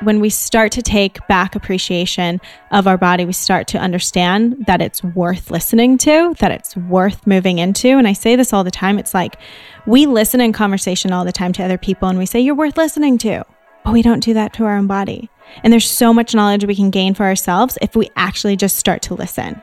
when we start to take back appreciation of our body, we start to understand that it's worth listening to, that it's worth moving into. And I say this all the time. It's like we listen in conversation all the time to other people and we say, You're worth listening to, but we don't do that to our own body. And there's so much knowledge we can gain for ourselves if we actually just start to listen.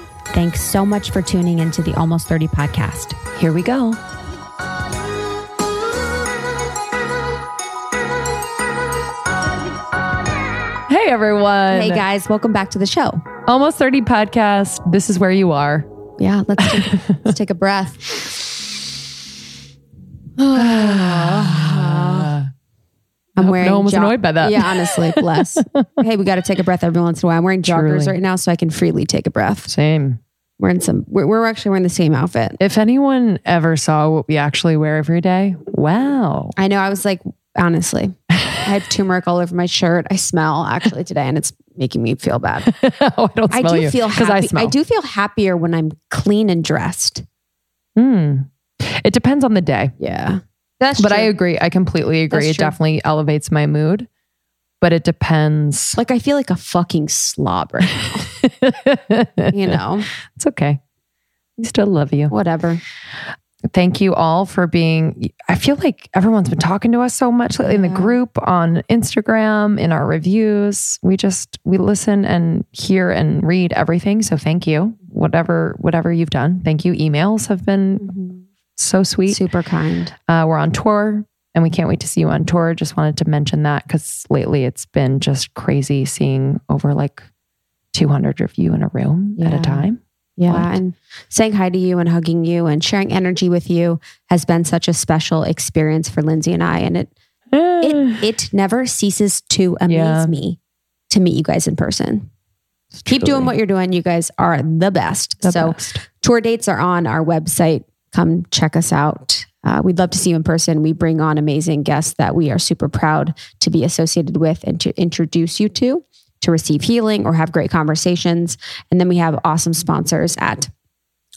Thanks so much for tuning into the Almost 30 podcast. Here we go. Hey, everyone. Hey, guys. Welcome back to the show. Almost 30 podcast. This is where you are. Yeah, let's take, let's take a breath. I'm wearing. No one was jo- annoyed by that. Yeah, honestly, bless. hey, we got to take a breath every once in a while. I'm wearing joggers Truly. right now, so I can freely take a breath. Same. Wearing some. We're, we're actually wearing the same outfit. If anyone ever saw what we actually wear every day, wow. I know. I was like, honestly, I have turmeric all over my shirt. I smell actually today, and it's making me feel bad. oh, I don't smell I do you feel happy. I, smell. I do feel happier when I'm clean and dressed. Hmm. It depends on the day. Yeah. That's but true. I agree. I completely agree. It definitely elevates my mood, but it depends. Like I feel like a fucking slob right now. you know, it's okay. We still love you. Whatever. Thank you all for being. I feel like everyone's been talking to us so much lately yeah. in the group, on Instagram, in our reviews. We just we listen and hear and read everything. So thank you. Whatever whatever you've done, thank you. Emails have been mm-hmm so sweet. Super kind. Uh, we're on tour and we can't wait to see you on tour. Just wanted to mention that because lately it's been just crazy seeing over like 200 of you in a room yeah. at a time. Yeah. What? And saying hi to you and hugging you and sharing energy with you has been such a special experience for Lindsay and I. And it, it, it never ceases to amaze yeah. me to meet you guys in person. Keep doing what you're doing. You guys are the best. The so, best. tour dates are on our website, come check us out. Uh, we'd love to see you in person. We bring on amazing guests that we are super proud to be associated with and to introduce you to, to receive healing or have great conversations. And then we have awesome sponsors at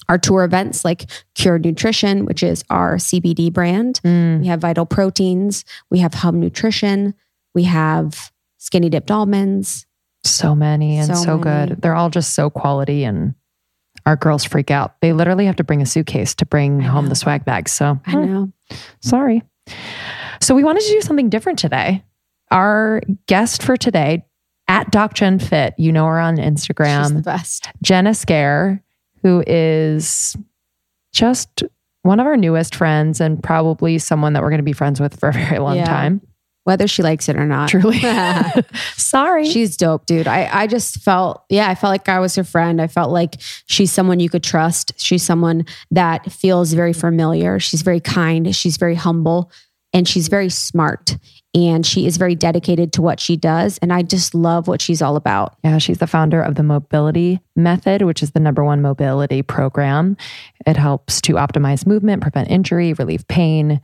our tour events like Cure Nutrition, which is our CBD brand. Mm. We have Vital Proteins. We have Hum Nutrition. We have Skinny Dipped Almonds. So many and so, so good. They're all just so quality and our girls freak out. They literally have to bring a suitcase to bring home the swag bags. So I know. Hmm, sorry. So we wanted to do something different today. Our guest for today at Doc Jen Fit, you know her on Instagram. She's the best. Jen Esquer, who is just one of our newest friends and probably someone that we're going to be friends with for a very long yeah. time whether she likes it or not. Truly. Sorry. She's dope, dude. I, I just felt, yeah, I felt like I was her friend. I felt like she's someone you could trust. She's someone that feels very familiar. She's very kind. She's very humble and she's very smart. And she is very dedicated to what she does. And I just love what she's all about. Yeah, she's the founder of the Mobility Method, which is the number one mobility program. It helps to optimize movement, prevent injury, relieve pain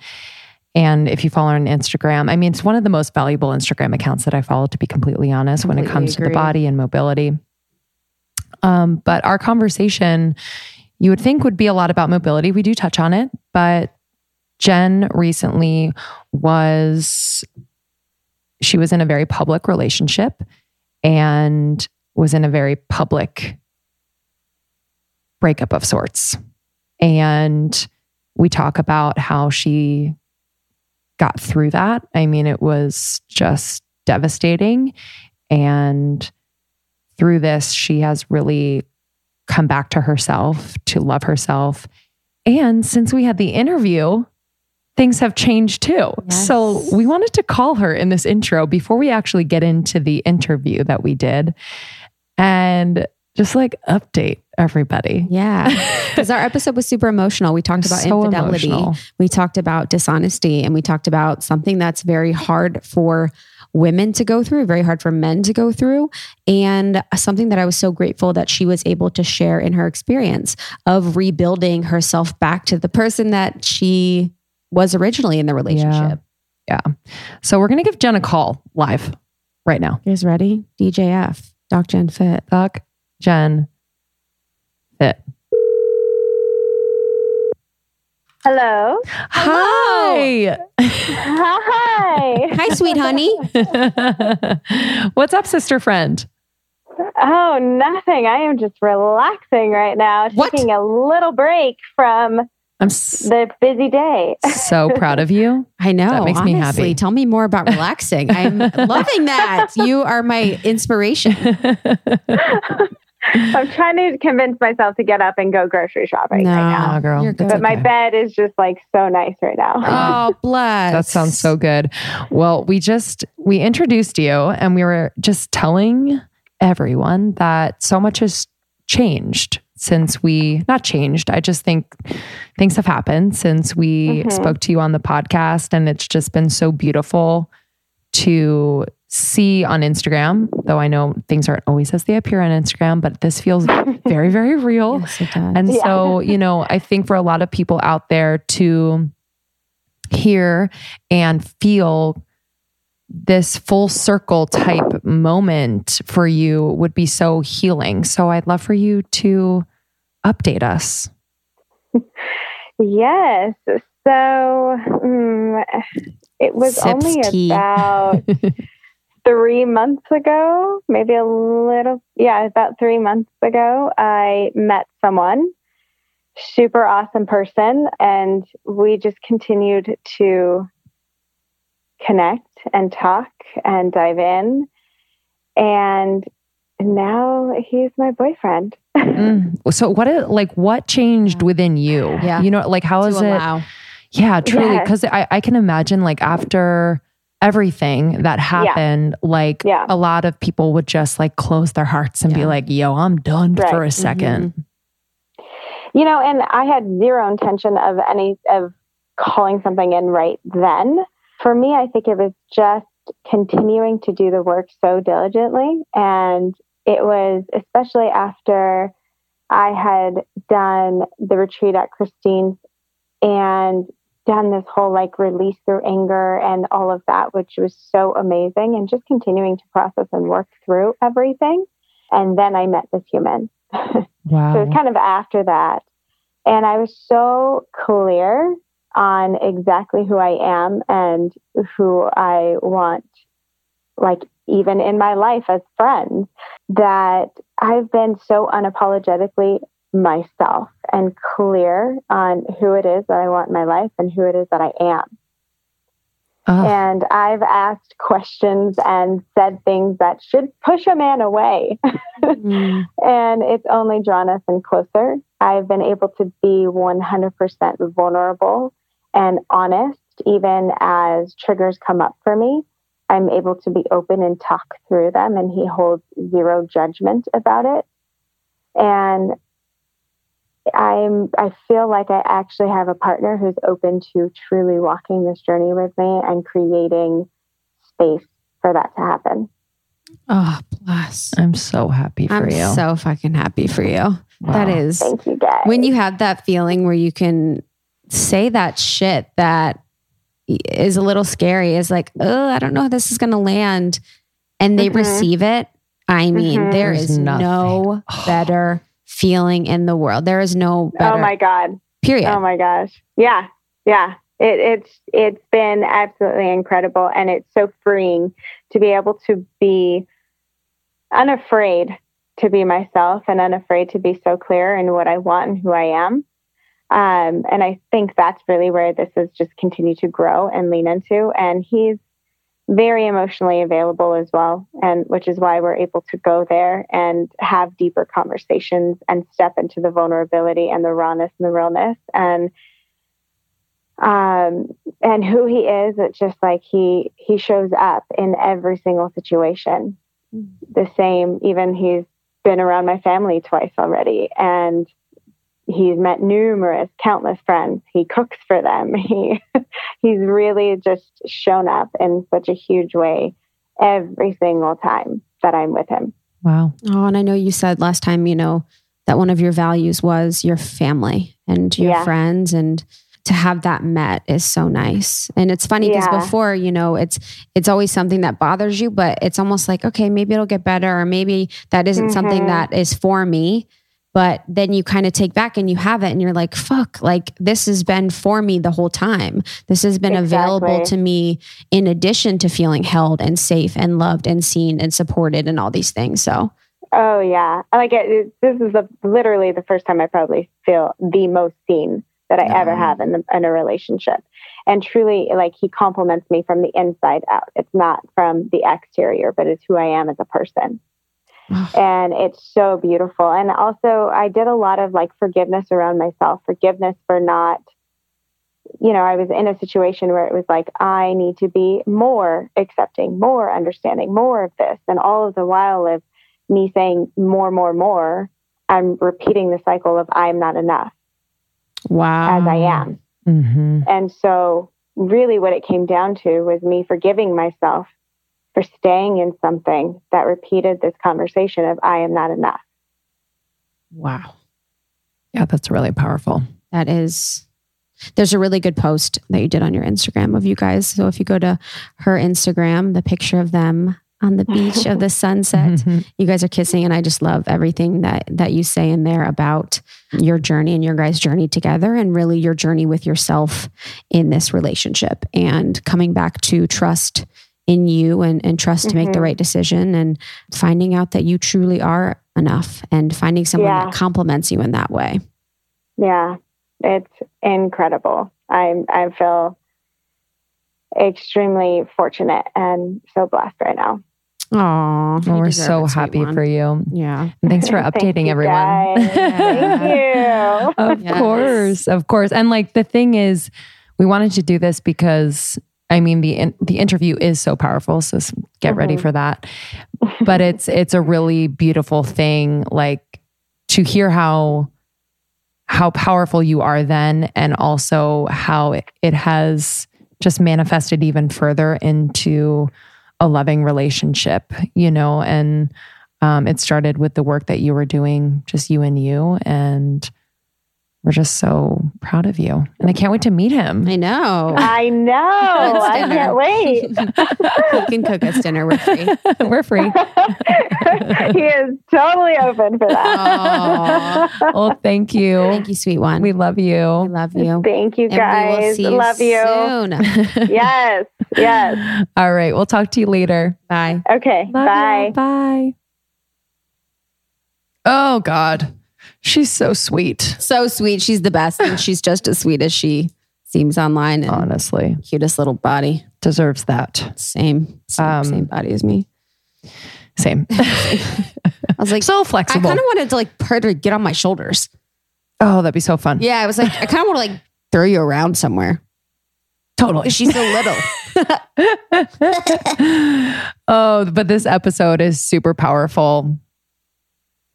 and if you follow her on Instagram, I mean, it's one of the most valuable Instagram accounts that I follow, to be completely honest, completely when it comes agree. to the body and mobility. Um, but our conversation, you would think, would be a lot about mobility. We do touch on it, but Jen recently was, she was in a very public relationship and was in a very public breakup of sorts. And we talk about how she got through that. I mean, it was just devastating. And through this, she has really come back to herself, to love herself. And since we had the interview, things have changed too. Yes. So we wanted to call her in this intro before we actually get into the interview that we did and just like update everybody. Yeah. Because our episode was super emotional. We talked about So infidelity, emotional. we talked about dishonesty, and we talked about something that's very hard for women to go through, very hard for men to go through, and something that I was so grateful that she was able to share in her experience of rebuilding herself back to the person that she was originally in the relationship. Yeah. So we're going to give Jen a call live right now. You guys ready? DJF, Doc Jen Fit. Fuck Jen Fit. Hello. Hi. Hi. Hi, sweet honey. What's up, sister friend? Oh, nothing. I am just relaxing right now, What? taking a little break from I'm s- the busy day. so proud of you. I know. That makes me happy. Tell me more about relaxing. I'm loving that. You are my inspiration. I'm trying to convince myself to get up and go grocery shopping No. right now. Girl. You're good. That's But my bed is just like so nice right now. Oh, bless. That sounds so good. Well, we just we introduced you and we were just telling everyone that so much has changed since we not changed. I just think things have happened since we Mhm. spoke to you on the podcast and it's just been so beautiful to see on Instagram, though I know things aren't always as they appear on Instagram, but this feels very very real. Yes. And Yeah. so, you know, I think for a lot of people out there to hear and feel this full circle type moment for you would be so healing. So I'd love for you to update us. yes. So mm, it was Sips only tea. about three months ago, maybe a little, yeah, about three months ago, I met someone, super awesome person, and we just continued to connect and talk and dive in. And now he's my boyfriend. Mm. So what like what changed within you? Yeah. You know, like how To is it? allow. Yeah, truly. Yes. Because I, I can imagine like after everything that happened, like Yeah. a lot of people would just like close their hearts and be like, yo, I'm done Right. for a mm-hmm. 2nd You know, and I had zero intention of any of calling something in right then. For me, I think it was just continuing to do the work so diligently. And it was especially after I had done the retreat at Christine's and done this whole like release through anger and all of that, which was so amazing. And just continuing to process and work through everything. And then I met this human. Wow. So it was kind of after that. And I was so clear on exactly who I am and who I want, like, even in my life as friends, that I've been so unapologetically myself and clear on who it is that I want in my life and who it is that I am. Ugh. And I've asked questions and said things that should push a man away. Mm. and it's only drawn us in closer. I've been able to be 100% vulnerable and honest, even as triggers come up for me. I'm able to be open and talk through them, and he holds zero judgment about it. And I'm, I feel like I actually have a partner who's open to truly walking this journey with me and creating space for that to happen. Oh, bless. I'm so happy for you. I'm so fucking happy for you. That Wow. is Thank you, guys. when you have that feeling where you can say that shit that is a little scary is like, oh, I don't know how this is going to land. And they Mhm. receive it. I mean, Mhm. there There's no better feeling in the world. There is no better oh my God. period. Oh my gosh. Yeah. Yeah. It, it's it's been absolutely incredible and it's so freeing to be able to be unafraid to be myself and unafraid to be so clear in what I want and who I am. Um, and I think that's really where this has just continued to grow and lean into. And he's very emotionally available as well, and which is why we're able to go there and have deeper conversations and step into the vulnerability and the rawness and the realness. And um, and who he is. It's just like he he shows up in every single situation. The same, even he's been around my family twice already, and he's met numerous, countless friends. He cooks for them. He he's really just shown up in such a huge way every single time that I'm with him. Wow. Oh, and I know you said last time, you know, that one of your values was your family and your Yeah. friends and to have that met is so nice. And it's funny because Yeah. before, you know, it's it's always something that bothers you, but it's almost like, okay, maybe it'll get better or maybe that isn't something Mhm. that is for me. But then you kind of take back and you have it and you're like, fuck, like this has been for me the whole time. This has been available to me in addition to feeling held and safe and loved and seen and supported and all these things. So Oh yeah, I like it. This is the, literally the first time I probably feel the most seen that I ever have in, the, in a relationship, and truly, like he compliments me from the inside out. It's not from the exterior, but it's who I am as a person, and it's so beautiful. And also, I did a lot of like forgiveness around myself, forgiveness for not. You know, I was in a situation where it was like, I need to be more accepting, more understanding, more of this. And all of the while of me saying more, more, more, I'm repeating the cycle of I'm not enough wow. as I am. hmm And so, really, what it came down to was me forgiving myself for staying in something that repeated this conversation of I am not enough. Wow. Yeah, that's really powerful. That is there's a really good post that you did on your Instagram of you guys. So if you go to her Instagram, the picture of them on the beach of the sunset, mm-hmm. you guys are kissing and I just love everything that that you say in there about your journey and your guys' journey together and really your journey with yourself in this relationship and coming back to trust in you and, and trust to make the Mhm. right decision and finding out that you truly are enough and finding someone Yeah. that compliments you in that way. Yeah, it's incredible. I I feel extremely fortunate and so blessed right now. Oh, Well, we're so happy for you. Yeah. And thanks for updating you, everyone. Thank you. of Yes. course, of course. And like the thing is, we wanted to do this because I mean the in, the interview is so powerful. So get ready Mhm. for that. But it's it's a really beautiful thing, like to hear how how powerful you are then, and also how it, it has just manifested even further into a loving relationship. You know, and um, it started with the work that you were doing, just you and you. And we're just so proud of you. And I can't wait to meet him. I know. I know. I can't wait. you can cook us dinner. We're free. we're free. he is totally open for that. Well, thank you. Thank you, sweet one. We love We you. love you. Thank you And we will guys. see you Love you. soon. Yes. Yes. All right. We'll talk to you later. Bye. Okay. Love Bye. you. Bye. Oh, God. She's so sweet. So sweet. She's the best. And she's just as sweet as she seems online. And Honestly, cutest little body. deserves that. Same. Same, Um, same body as me. Same. I was like, so flexible. I kind of wanted to like her to get on my shoulders. oh, that'd be so fun. Yeah, I was like, I kind of want to like throw you around somewhere. Totally. She's so little. oh, but this episode is super powerful.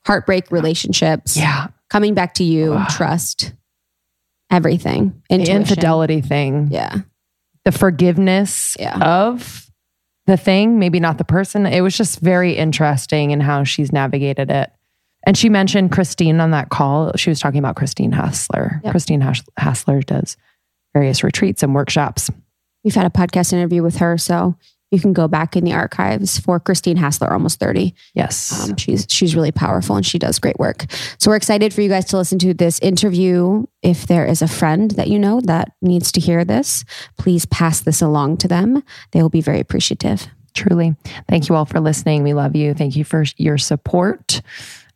Heartbreak relationships. Yeah. Coming back to you, Ugh. trust, everything. The infidelity thing. Yeah. the forgiveness Yeah. of the thing, maybe not the person. It was just very interesting in how she's navigated it. And she mentioned Christine on that call. She was talking about Christine Hassler. Yep. Christine Hassler does various retreats and workshops. We've had a podcast interview with her, so you can go back in the archives for Christine Hassler, almost 30. Yes. Um, she's she's really powerful and she does great work. So we're excited for you guys to listen to this interview. If there is a friend that you know that needs to hear this, please pass this along to them. They will be very appreciative. Truly. Thank you all for listening. We love you. Thank you for your support.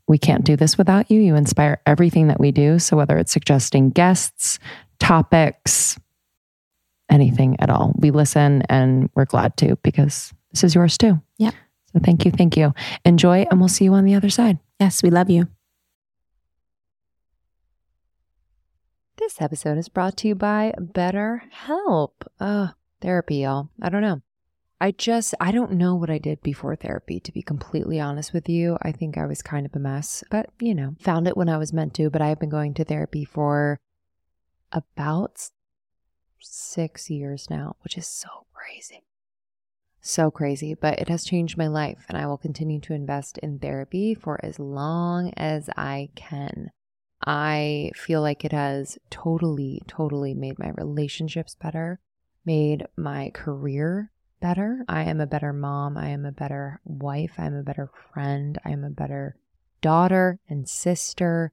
We can't do this without you. You inspire everything that we do. So, whether it's suggesting guests, topics, anything at all, we listen and we're glad to because this is yours too. Yeah. So, thank you. Thank you. Enjoy, and we'll see you on the other side. Yes, we love you. This episode is brought to you by BetterHelp. Uh, therapy, y'all. I don't know. I just, I don't know what I did before therapy, to be completely honest with you. I think I was kind of a mess, but you know, found it when I was meant to. But I have been going to therapy for about six years now, which is so crazy. So crazy, but it has changed my life, and I will continue to invest in therapy for as long as I can. I feel like it has totally, totally made my relationships better, made my career better. I am a better mom. I am a better wife. I'm a better friend. I am a better daughter and sister.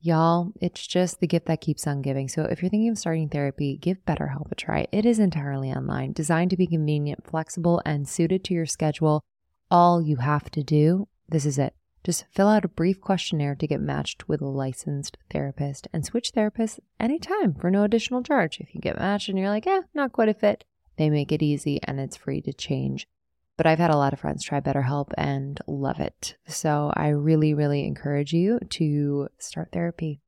Y'all, it's just the gift that keeps on giving. So if you're thinking of starting therapy, give BetterHelp a try. It is entirely online, designed to be convenient, flexible, and suited to your schedule. All you have to do, this is it. Just fill out a brief questionnaire to get matched with a licensed therapist and switch therapists anytime for no additional charge. If you get matched and you're like, eh, not quite a fit, they make it easy and it's free to change. But I've had a lot of friends try BetterHelp and love it. So I really, really encourage you to start therapy.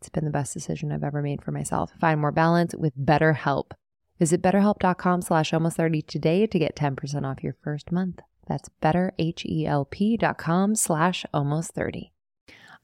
It's been the best decision I've ever made for myself. Find more balance with BetterHelp. Visit betterhelp.com slash almost 30 today to get 10% off your first month. That's betterhelp.com slash almost 30.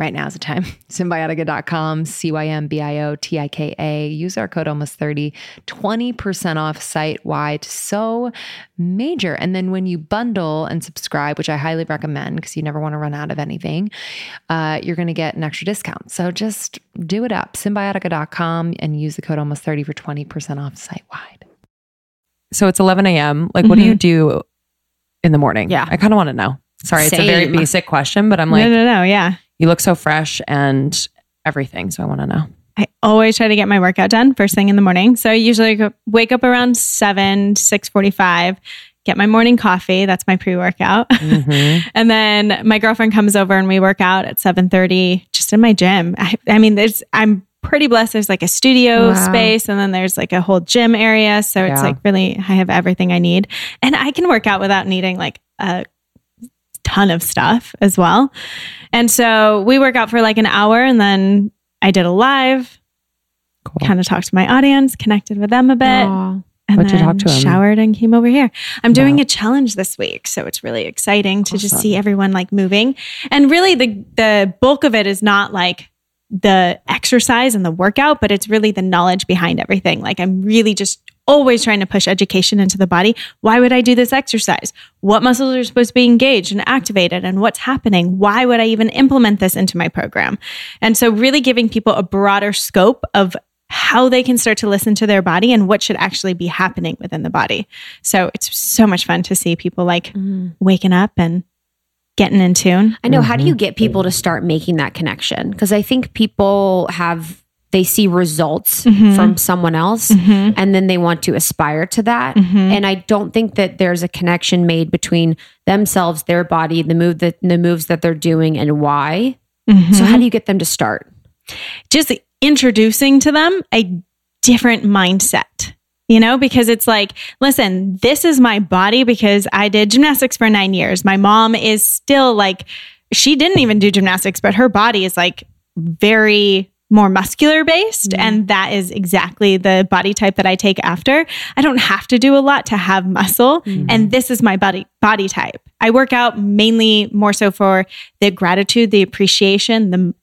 right now is the time. Cymbiotika.com, C Y M B I O T I K A. Use our code almost 30, 20% off site wide. So major. And then when you bundle and subscribe, which I highly recommend because you never want to run out of anything, uh, you're going to get an extra discount. So just do it up. Cymbiotika.com and use the code almost 30 for 20% off site wide. So it's 11 a.m. Like, mm-hmm. what do you mm-hmm. do in the morning? Yeah. I kind of want to know. Sorry, Same. it's a very basic question, but I'm like, no, no, no. Yeah you look so fresh and everything. So I want to know. I always try to get my workout done first thing in the morning. So I usually wake up around 7, 6:45, get my morning coffee, that's my pre-workout. Mm-hmm. and then my girlfriend comes over and we work out at 7:30 just in my gym. I, I mean, there's I'm pretty blessed. There's like a studio wow. space and then there's like a whole gym area. So it's like really, I have everything I need. And I can work out without needing like a ton of stuff as well. And so we work out for like an hour and then I did a live, cool. kind of talked to my audience, connected with them a bit. Aww. And What'd then you talk to him? showered and came over here. I'm doing wow. a challenge this week, so it's really exciting to awesome. just see everyone like moving. And really, the the bulk of it is not like the exercise and the workout, but it's really the knowledge behind everything. Like I'm really just always trying to push education into the body. Why would I do this exercise? What muscles are supposed to be engaged and activated and what's happening? Why would I even implement this into my program? And so really giving people a broader scope of how they can start to listen to their body and what should actually be happening within the body. So it's so much fun to see people like mm. waking up and getting in tune. I know. Mm-hmm. How do you mm-hmm. get people to start making that connection? Because I think people have they see results mm-hmm. from someone else mm-hmm. and then they want to aspire to that mm-hmm. and i don't think that there's a connection made between themselves their body the move that the moves that they're doing and why mm-hmm. so how do you get them to start just introducing to them a different mindset you know, because it's like, listen, this is my body because I did gymnastics for nine years. My mom is still like, she didn't even do gymnastics, but her body is like very more muscular based. Mm-hmm. And that is exactly the body type that I take after. I don't have to do a lot to have muscle. Mm-hmm. And this is my body body type. I work out mainly more so for the gratitude, the appreciation, the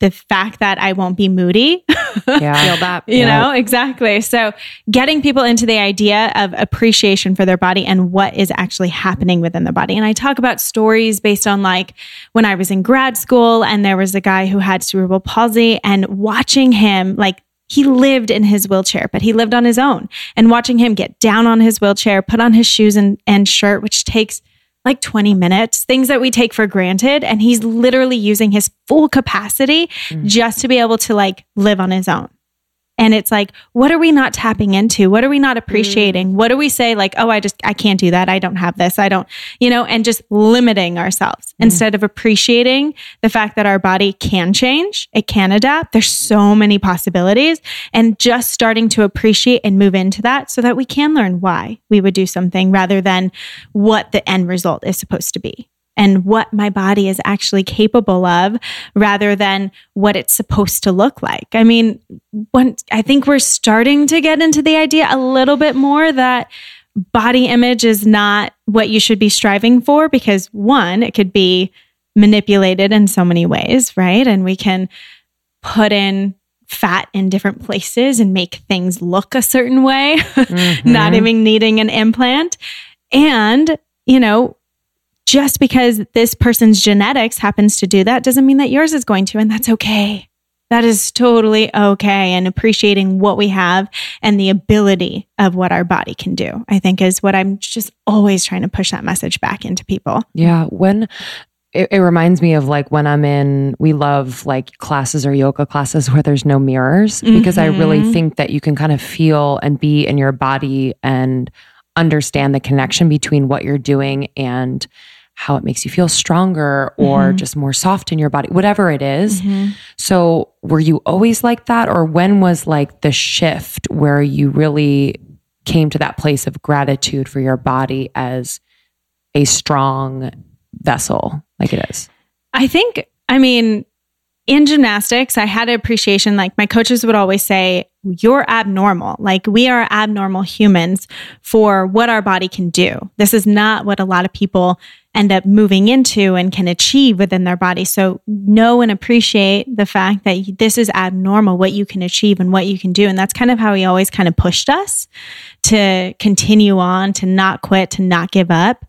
the fact that I won't be moody. Yeah. Feel that. you yeah. know, exactly. So getting people into the idea of appreciation for their body and what is actually happening within the body. And I talk about stories based on like when I was in grad school and there was a guy who had cerebral palsy and watching him like he lived in his wheelchair, but he lived on his own. And watching him get down on his wheelchair, put on his shoes and, and shirt, which takes like 20 minutes, things that we take for granted. And he's literally using his full capacity mm. just to be able to like live on his own. And it's like, what are we not tapping into? What are we not appreciating? Mm. What do we say like, oh, I just, I can't do that. I don't have this. I don't, you know, and just limiting ourselves mm. instead of appreciating the fact that our body can change, it can adapt. There's so many possibilities and just starting to appreciate and move into that so that we can learn why we would do something rather than what the end result is supposed to be and what my body is actually capable of rather than what it's supposed to look like. I mean, when, I think we're starting to get into the idea a little bit more that body image is not what you should be striving for because one, it could be manipulated in so many ways, right? And we can put in fat in different places and make things look a certain way, mm-hmm. not even needing an implant. And, you know, just because this person's genetics happens to do that doesn't mean that yours is going to, and that's okay. That is totally okay. And appreciating what we have and the ability of what our body can do, I think is what I'm just always trying to push that message back into people. Yeah. When it, it, reminds me of like when I'm in, we love like classes or yoga classes where there's no mirrors because mm-hmm. I really mm-hmm. think that you can kind of feel and be in your body and understand the connection between what you're doing and how it makes you feel stronger or mm-hmm. just more soft in your body, whatever it is. Mm-hmm. So, were you always like that? Or when was like the shift where you really came to that place of gratitude for your body as a strong vessel like it is? I think, I mean, in gymnastics, I had an appreciation. Like my coaches would always say, you're abnormal. Like we are abnormal humans for what our body can do. This is not what a lot of people end up moving into and can achieve within their body. So know and appreciate the fact that this is abnormal, what you can achieve and what you can do. And that's kind of how he always kind of pushed us to continue on, to not quit, to not give up.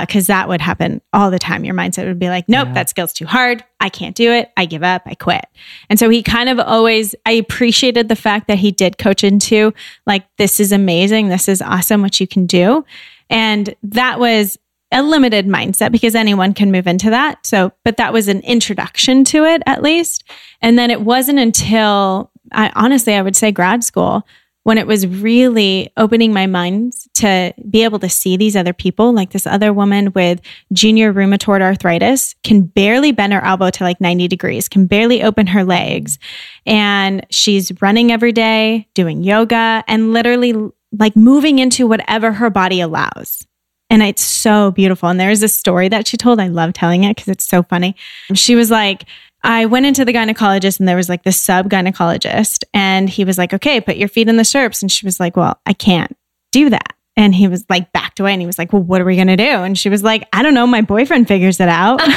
Because uh, that would happen all the time. Your mindset would be like, nope, yeah. that skill's too hard. I can't do it. I give up. I quit. And so he kind of always, I appreciated the fact that he did coach into like, this is amazing. This is awesome what you can do. And that was a limited mindset because anyone can move into that. So, but that was an introduction to it at least. And then it wasn't until I honestly, I would say grad school when it was really opening my mind to be able to see these other people, like this other woman with junior rheumatoid arthritis can barely bend her elbow to like 90 degrees, can barely open her legs. And she's running every day, doing yoga, and literally like moving into whatever her body allows. And it's so beautiful. And there's a story that she told. I love telling it because it's so funny. She was like, I went into the gynecologist and there was like this sub gynecologist. And he was like, okay, put your feet in the stirrups. And she was like, well, I can't do that. And he was like, backed away and he was like, well, what are we going to do? And she was like, I don't know. My boyfriend figures it out.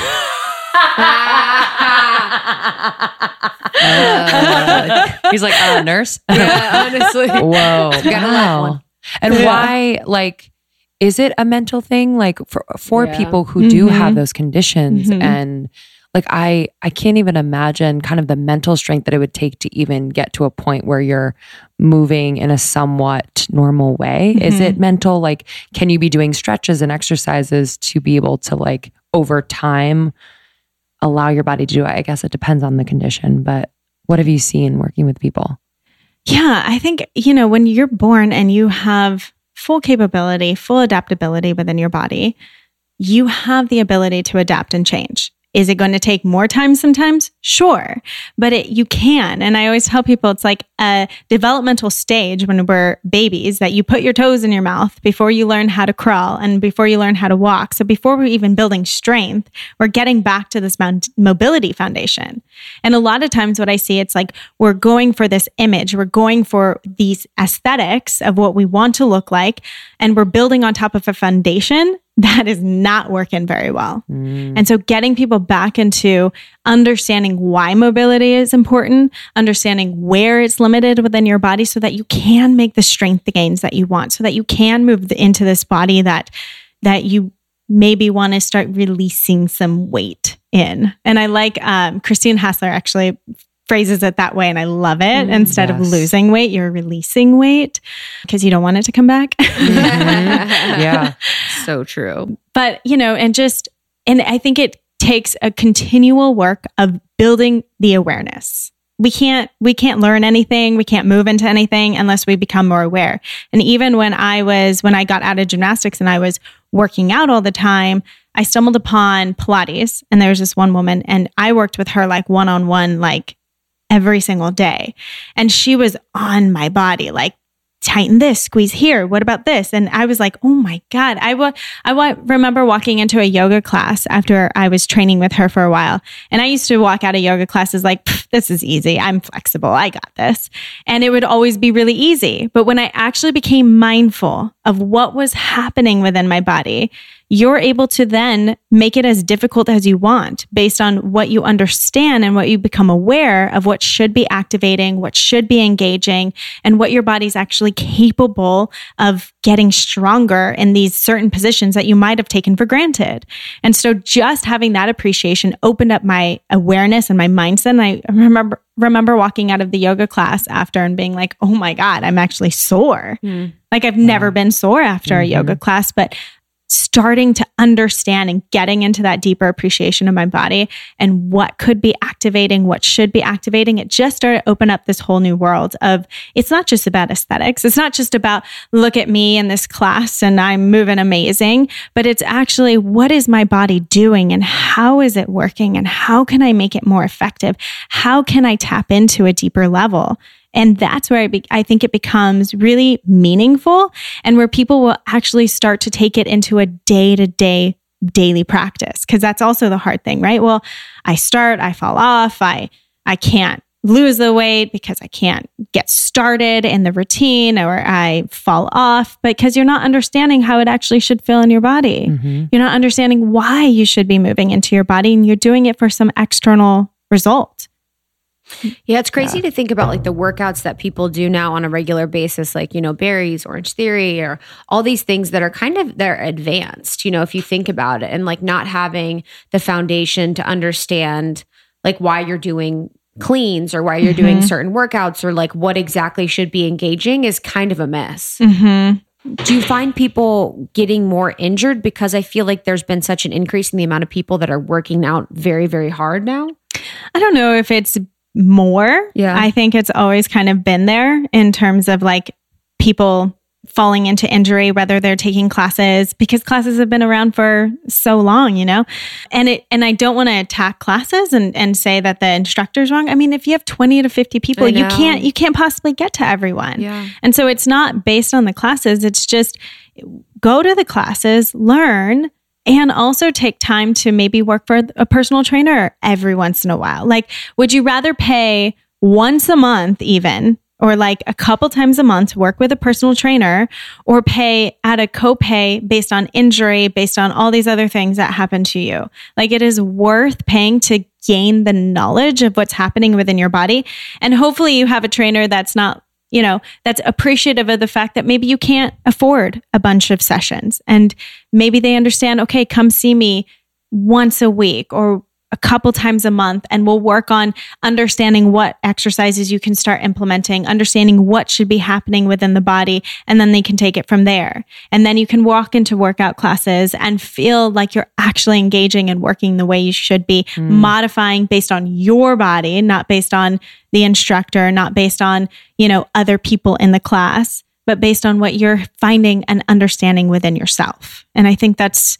Uh, he's like, uh, nurse. Yeah, honestly. Whoa. Wow. And Yeah. why, like, is it a mental thing? Like for for Yeah. people who do Mhm. have those conditions Mhm. and like I I can't even imagine kind of the mental strength that it would take to even get to a point where you're moving in a somewhat normal way. Is Mhm. it mental? Like, can you be doing stretches and exercises to be able to like over time allow your body to do it? I guess it depends on the condition, but what have you seen working with people? Yeah, I think, you know, when you're born and you have full capability, full adaptability within your body, you have the ability to adapt and change. Is it going to take more time sometimes? Sure, but it, you can. And I always tell people it's like a developmental stage when we're babies that you put your toes in your mouth before you learn how to crawl and before you learn how to walk. So before we're even building strength, we're getting back to this mobility foundation. And a lot of times, what I see, it's like we're going for this image, we're going for these aesthetics of what we want to look like, and we're building on top of a foundation that is not working very well. And so, getting people back into understanding why mobility is important, understanding where it's limited within your body so that you can make the strength gains that you want, so that you can move the- into this body that that you maybe want to start releasing some weight in. And I like um, Christine Hassler actually phrases it that way and I love it. Mm, Instead of losing weight, you're releasing weight because you don't want it to come back. Mm-hmm. Yeah. so true. but you know and just and i think it takes a continual work of building the awareness we can't we can't learn anything we can't move into anything unless we become more aware and even when i was when i got out of gymnastics and i was working out all the time i stumbled upon pilates and there was this one woman and i worked with her like one-on-one like every single day and she was on my body like tighten this, squeeze here. What about this? And I was like, oh my God. I wa- I wa- remember walking into a yoga class after I was training with her for a while. And I used to walk out of yoga classes like, this is easy. I'm flexible. I got this. And it would always be really easy. But when I actually became mindful of what was happening within my body, you're able to then make it as difficult as you want based on what you understand and what you become aware of what should be activating, what should be engaging, and what your body's actually capable of getting stronger in these certain positions that you might have taken for granted. And so just having that appreciation opened up my awareness and my mindset. And I remember remember walking out of the yoga class after and being like, "Oh my god, I'm actually sore." Hmm. Like I've never been sore after a mm-hmm. yoga class, but starting to understand and getting into that deeper appreciation of my body and what could be activating, what should be activating, it just started to open up this whole new world of it's not just about aesthetics. It's not just about look at me in this class and I'm moving amazing, but it's actually what is my body doing and how is it working and how can I make it more effective? How can I tap into a deeper level? And that's where I, be- I think it becomes really meaningful and where people will actually start to take it into a day to day daily practice. Cause that's also the hard thing, right? Well, I start, I fall off, I, I can't lose the weight because I can't get started in the routine or I fall off because you're not understanding how it actually should feel in your body. Mm-hmm. You're not understanding why you should be moving into your body and you're doing it for some external result. Yeah, it's crazy to think about like the workouts that people do now on a regular basis, like, you know, berries, Orangetheory, or all these things that are kind of they're advanced, you know, if you think about it, and like not having the foundation to understand like why you're doing cleans or why you're doing certain workouts or like what exactly should be engaging is kind of a mess. Mm-hmm. Do you find people getting more injured because I feel like there's been such an increase in the amount of people that are working out very, very hard now? I don't know if it's more. Yeah. I think it's always kind of been there in terms of like people falling into injury whether they're taking classes because classes have been around for so long you know and it and i don't want to attack classes and and say that the instructor's wrong i mean if you have 20 to 50 people you can't you can't possibly get to everyone Yeah. and so it's not based on the classes, it's just go to the classes, learn, and also take time to maybe work for a personal trainer every once in a while. Like, would you rather pay once a month, even or like a couple times a month work with a personal trainer or pay at a copay based on injury, based on all these other things that happen to you. Like it is worth paying to gain the knowledge of what's happening within your body. And hopefully you have a trainer that's not you know, that's appreciative of the fact that maybe you can't afford a bunch of sessions. And maybe they understand, okay, come see me once a week or a couple times a month and we'll work on understanding what exercises you can start implementing, understanding what should be happening within the body, and then they can take it from there. And then you can walk into workout classes and feel like you're actually engaging and working the way you should be, mm. modifying based on your body, not based on the instructor, not based on, you know, other people in the class, but based on what you're finding and understanding within yourself. And I think that's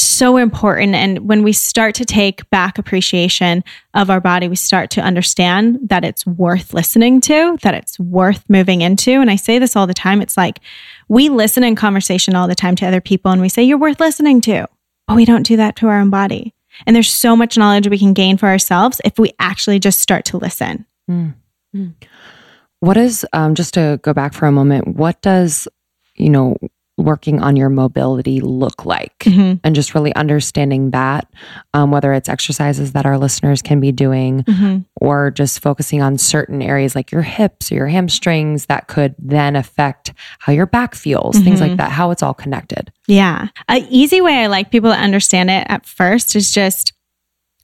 so important. And when we start to take back appreciation of our body, we start to understand that it's worth listening to, that it's worth moving into. And I say this all the time. It's like we listen in conversation all the time to other people and we say, you're worth listening to, but we don't do that to our own body. And there's so much knowledge we can gain for ourselves if we actually just start to listen. Mm. Mm. What is, um, just to go back for a moment, what does, you know, working on your mobility look like mm-hmm. and just really understanding that um, whether it's exercises that our listeners can be doing mm-hmm. or just focusing on certain areas like your hips or your hamstrings that could then affect how your back feels mm-hmm. things like mm-hmm. that how it's all connected yeah an easy way i like people to understand it at first is just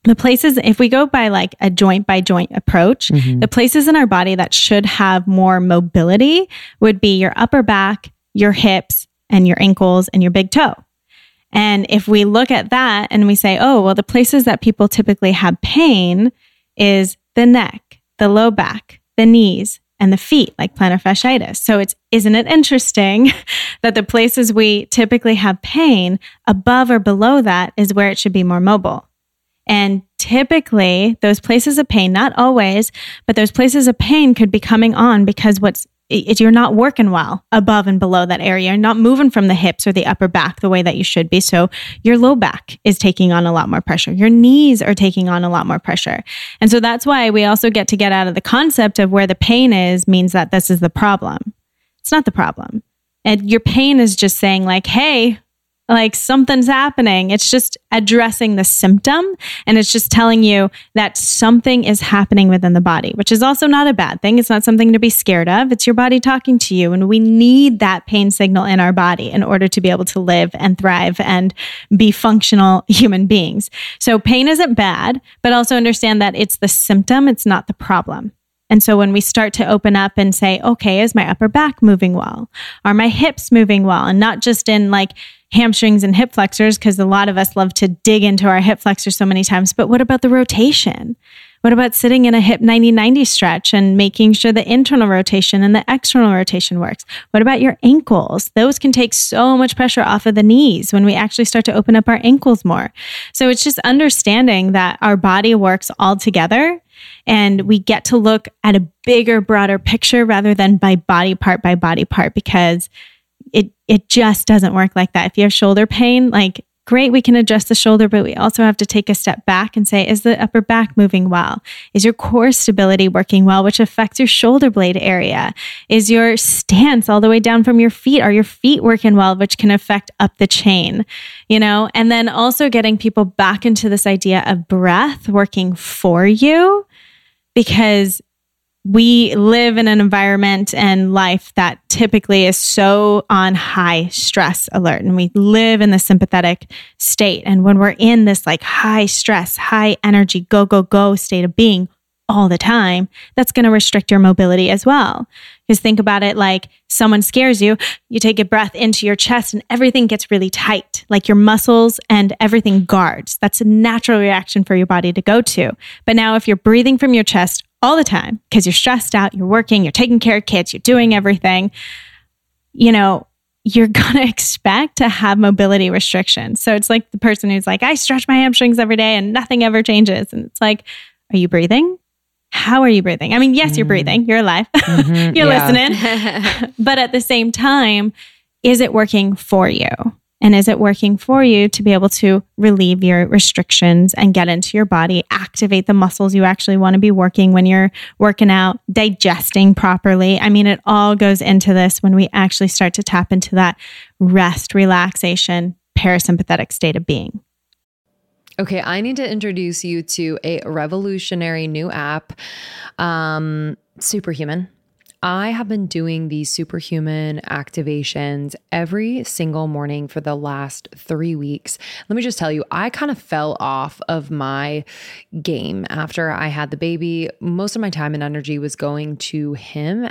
the places, if we go by like a joint by joint approach, mm-hmm. the places in our body that should have more mobility would be your upper back, your hips, and your ankles and your big toe. And if we look at that and we say, oh, well, the places that people typically have pain is the neck, the low back, the knees, and the feet, like plantar fasciitis. So it's isn't it interesting that the places we typically have pain above or below that is where it should be more mobile. And typically those places of pain, not always, but those places of pain could be coming on because what's it, you're not working well above and below that area. You're not moving from the hips or the upper back the way that you should be. So your low back is taking on a lot more pressure. Your knees are taking on a lot more pressure. And so that's why we also get to get out of the concept of where the pain is means that this is the problem. It's not the problem. And your pain is just saying, like, hey, like something's happening. It's just addressing the symptom and it's just telling you that something is happening within the body, which is also not a bad thing. It's not something to be scared of. It's your body talking to you. And we need that pain signal in our body in order to be able to live and thrive and be functional human beings. So pain isn't bad, but also understand that it's the symptom, it's not the problem. And so when we start to open up and say, okay, is my upper back moving well? Are my hips moving well? And not just in like, hamstrings and hip flexors because a lot of us love to dig into our hip flexors so many times. But what about the rotation? What about sitting in a hip 90 90 stretch and making sure the internal rotation and the external rotation works? What about your ankles? Those can take so much pressure off of the knees when we actually start to open up our ankles more. So it's just understanding that our body works all together and we get to look at a bigger, broader picture rather than by body part by body part because it it just doesn't work like that. If you have shoulder pain, like great, we can adjust the shoulder, but we also have to take a step back and say, is the upper back moving well? Is your core stability working well, which affects your shoulder blade area? Is your stance all the way down from your feet? Are your feet working well, which can affect up the chain? You know, and then also getting people back into this idea of breath working for you because we live in an environment and life that typically is so on high stress alert. And we live in the sympathetic state. And when we're in this like high stress high energy go go go state of being all the time that's going to restrict your mobility as well because think about it like someone scares you you take a breath into your chest and everything gets really tight like your muscles and everything guards that's a natural reaction for your body to go to but now if you're breathing from your chest all the time because you're stressed out, you're working, you're taking care of kids, you're doing everything, you know, you're going to expect to have mobility restrictions. So it's like the person who's like, I stretch my hamstrings every day and nothing ever changes. And it's like, are you breathing? How are you breathing? I mean, yes, you're mm. breathing, you're alive, mm-hmm, you're listening. but at the same time, is it working for you? And is it working for you to be able to relieve your restrictions and get into your body, activate the muscles you actually want to be working when you're working out, digesting properly? I mean, it all goes into this when we actually start to tap into that rest, relaxation, parasympathetic state of being. Okay, I need to introduce you to a revolutionary new app, um, Superhuman. I have been doing these superhuman activations every single morning for the last three weeks. Let me just tell you, I kind of fell off of my game after I had the baby. Most of my time and energy was going to him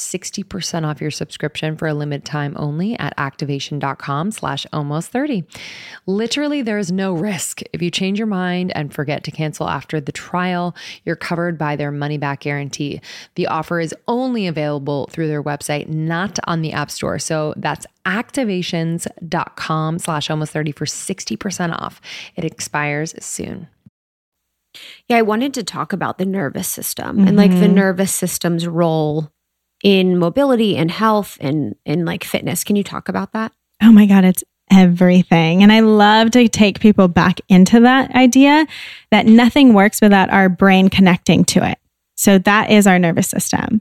60% off your subscription for a limited time only at activation.com slash almost 30. Literally, there is no risk. If you change your mind and forget to cancel after the trial, you're covered by their money back guarantee. The offer is only available through their website, not on the App Store. So that's activations.com slash almost 30 for 60% off. It expires soon. Yeah, I wanted to talk about the nervous system mm-hmm. and like the mm-hmm. nervous system's role in mobility and health and in like fitness. Can you talk about that? Oh my God, it's everything. And I love to take people back into that idea that nothing works without our brain connecting to it. So that is our nervous system.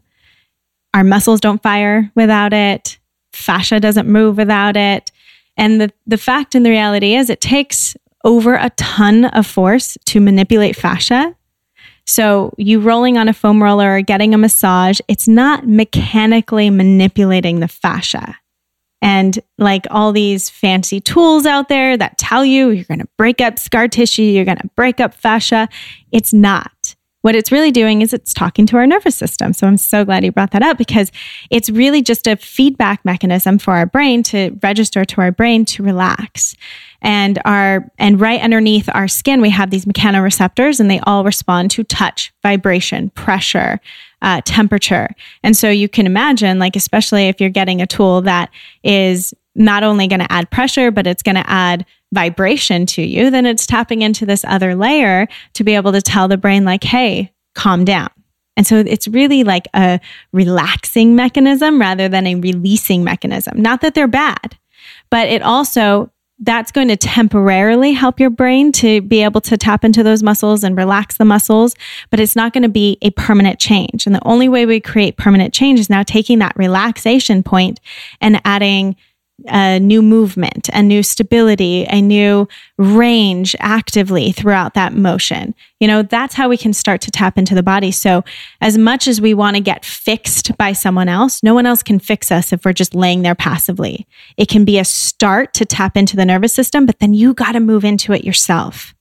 Our muscles don't fire without it. Fascia doesn't move without it. And the, the fact and the reality is it takes over a ton of force to manipulate fascia so, you rolling on a foam roller or getting a massage, it's not mechanically manipulating the fascia. And like all these fancy tools out there that tell you you're going to break up scar tissue, you're going to break up fascia, it's not. What it's really doing is it's talking to our nervous system. So I'm so glad you brought that up because it's really just a feedback mechanism for our brain to register to our brain to relax and our and right underneath our skin we have these mechanoreceptors and they all respond to touch vibration pressure uh, temperature and so you can imagine like especially if you're getting a tool that is not only going to add pressure but it's going to add vibration to you then it's tapping into this other layer to be able to tell the brain like hey calm down and so it's really like a relaxing mechanism rather than a releasing mechanism not that they're bad but it also that's going to temporarily help your brain to be able to tap into those muscles and relax the muscles, but it's not going to be a permanent change. And the only way we create permanent change is now taking that relaxation point and adding a new movement, a new stability, a new range actively throughout that motion. You know, that's how we can start to tap into the body. So, as much as we want to get fixed by someone else, no one else can fix us if we're just laying there passively. It can be a start to tap into the nervous system, but then you got to move into it yourself.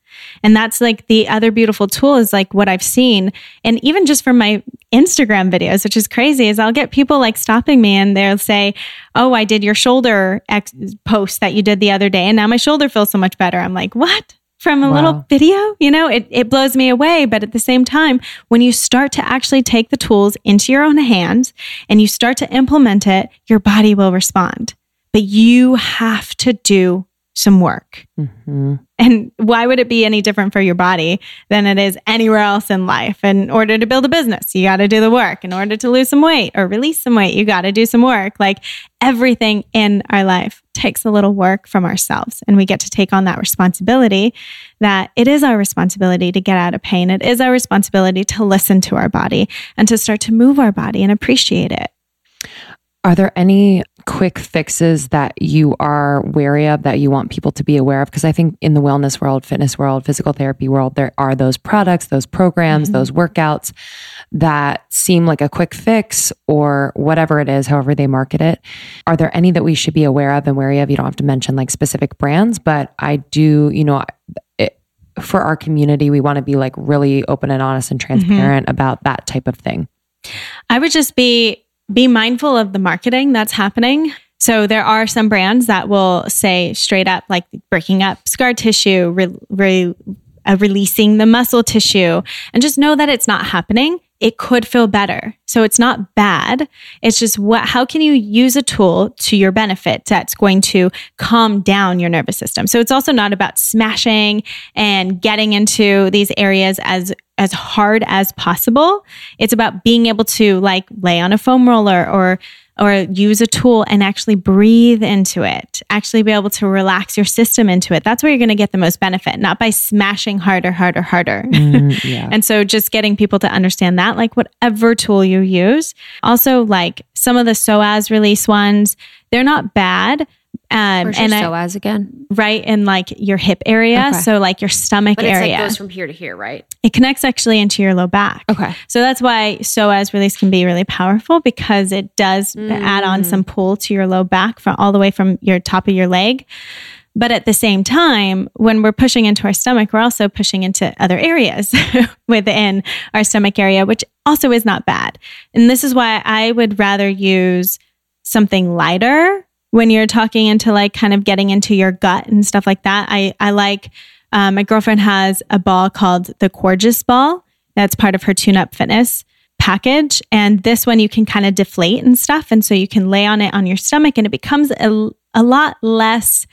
And that's like the other beautiful tool is like what I've seen. And even just from my Instagram videos, which is crazy, is I'll get people like stopping me and they'll say, Oh, I did your shoulder ex- post that you did the other day. And now my shoulder feels so much better. I'm like, What? from a Wow. little video. You know, it, it blows me away. But at the same time, when you start to actually take the tools into your own hands and you start to implement it, your body will respond. But you have to do some work. Mhm. And why would it be any different for your body than it is anywhere else in life? In order to build a business, you got to do the work. In order to lose some weight or release some weight, you got to do some work. Like everything in our life takes a little work from ourselves. And we get to take on that responsibility that it is our responsibility to get out of pain. It is our responsibility to listen to our body and to start to move our body and appreciate it. Are there any quick fixes that you are wary of that you want people to be aware of? Because I think in the wellness world, fitness world, physical therapy world, there are those products, those programs, Mhm. those workouts that seem like a quick fix or whatever it is, however they market it. Are there any that we should be aware of and wary of? You don't have to mention like specific brands, but I do, you know, it, for our community, we want to be like really open and honest and transparent about that type of thing. I would just be be mindful of the marketing that's happening. So there are some brands that will say straight up like breaking up scar tissue, re, re, uh, releasing the muscle tissue, and just know that it's not happening. It could feel better. So it's not bad. It's just what how can you use a tool to your benefit that's going to calm down your nervous system. So it's also not about smashing and getting into these areas as as hard as possible. It's about being able to like lay on a foam roller or or use a tool and actually breathe into it. Actually be able to relax your system into it. That's where you're going to get the most benefit, not by smashing harder, harder, harder. Mm, yeah. And so just getting people to understand that, like whatever tool you use. Also, like some of the psoas release ones, they're not bad. Um, Where's and your I- psoas again? right in like your hip area. Okay. So like your stomach But it's area. like goes from here to here, right? it connects actually into your low back. Okay. So that's why psoas release can be really powerful because it does add on Mm. some pull to your low back from all the way from your top of your leg. But at the same time, when we're pushing into our stomach, we're also pushing into other areas within our stomach area, which also is not bad. And this is why I would rather use something lighter when you're talking into like kind of getting into your gut and stuff like that. I, I like, um, my girlfriend has a ball called the Coregeous Ball. That's part of her tune up fitness package. And this one you can kind of deflate and stuff. And so you can lay on it on your stomach and it becomes a, a lot less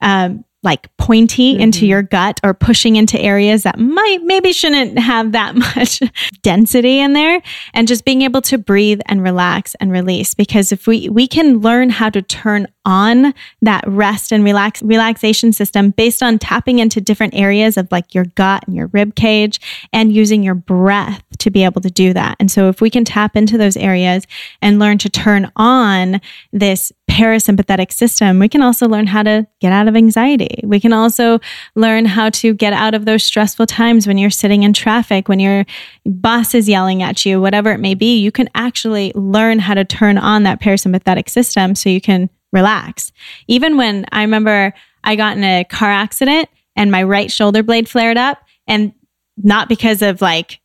um, like pointy into mm-hmm. your gut or pushing into areas that might maybe shouldn't have that much density in there. And just being able to breathe and relax and release. Because if we we can learn how to turn on that rest and relax relaxation system based on tapping into different areas of like your gut and your rib cage and using your breath to be able to do that. And so if we can tap into those areas and learn to turn on this parasympathetic system, we can also learn how to get out of anxiety. We can also learn how to get out of those stressful times when you're sitting in traffic, when your boss is yelling at you, whatever it may be. You can actually learn how to turn on that parasympathetic system so you can relax. Even when I remember I got in a car accident and my right shoulder blade flared up, and not because of like,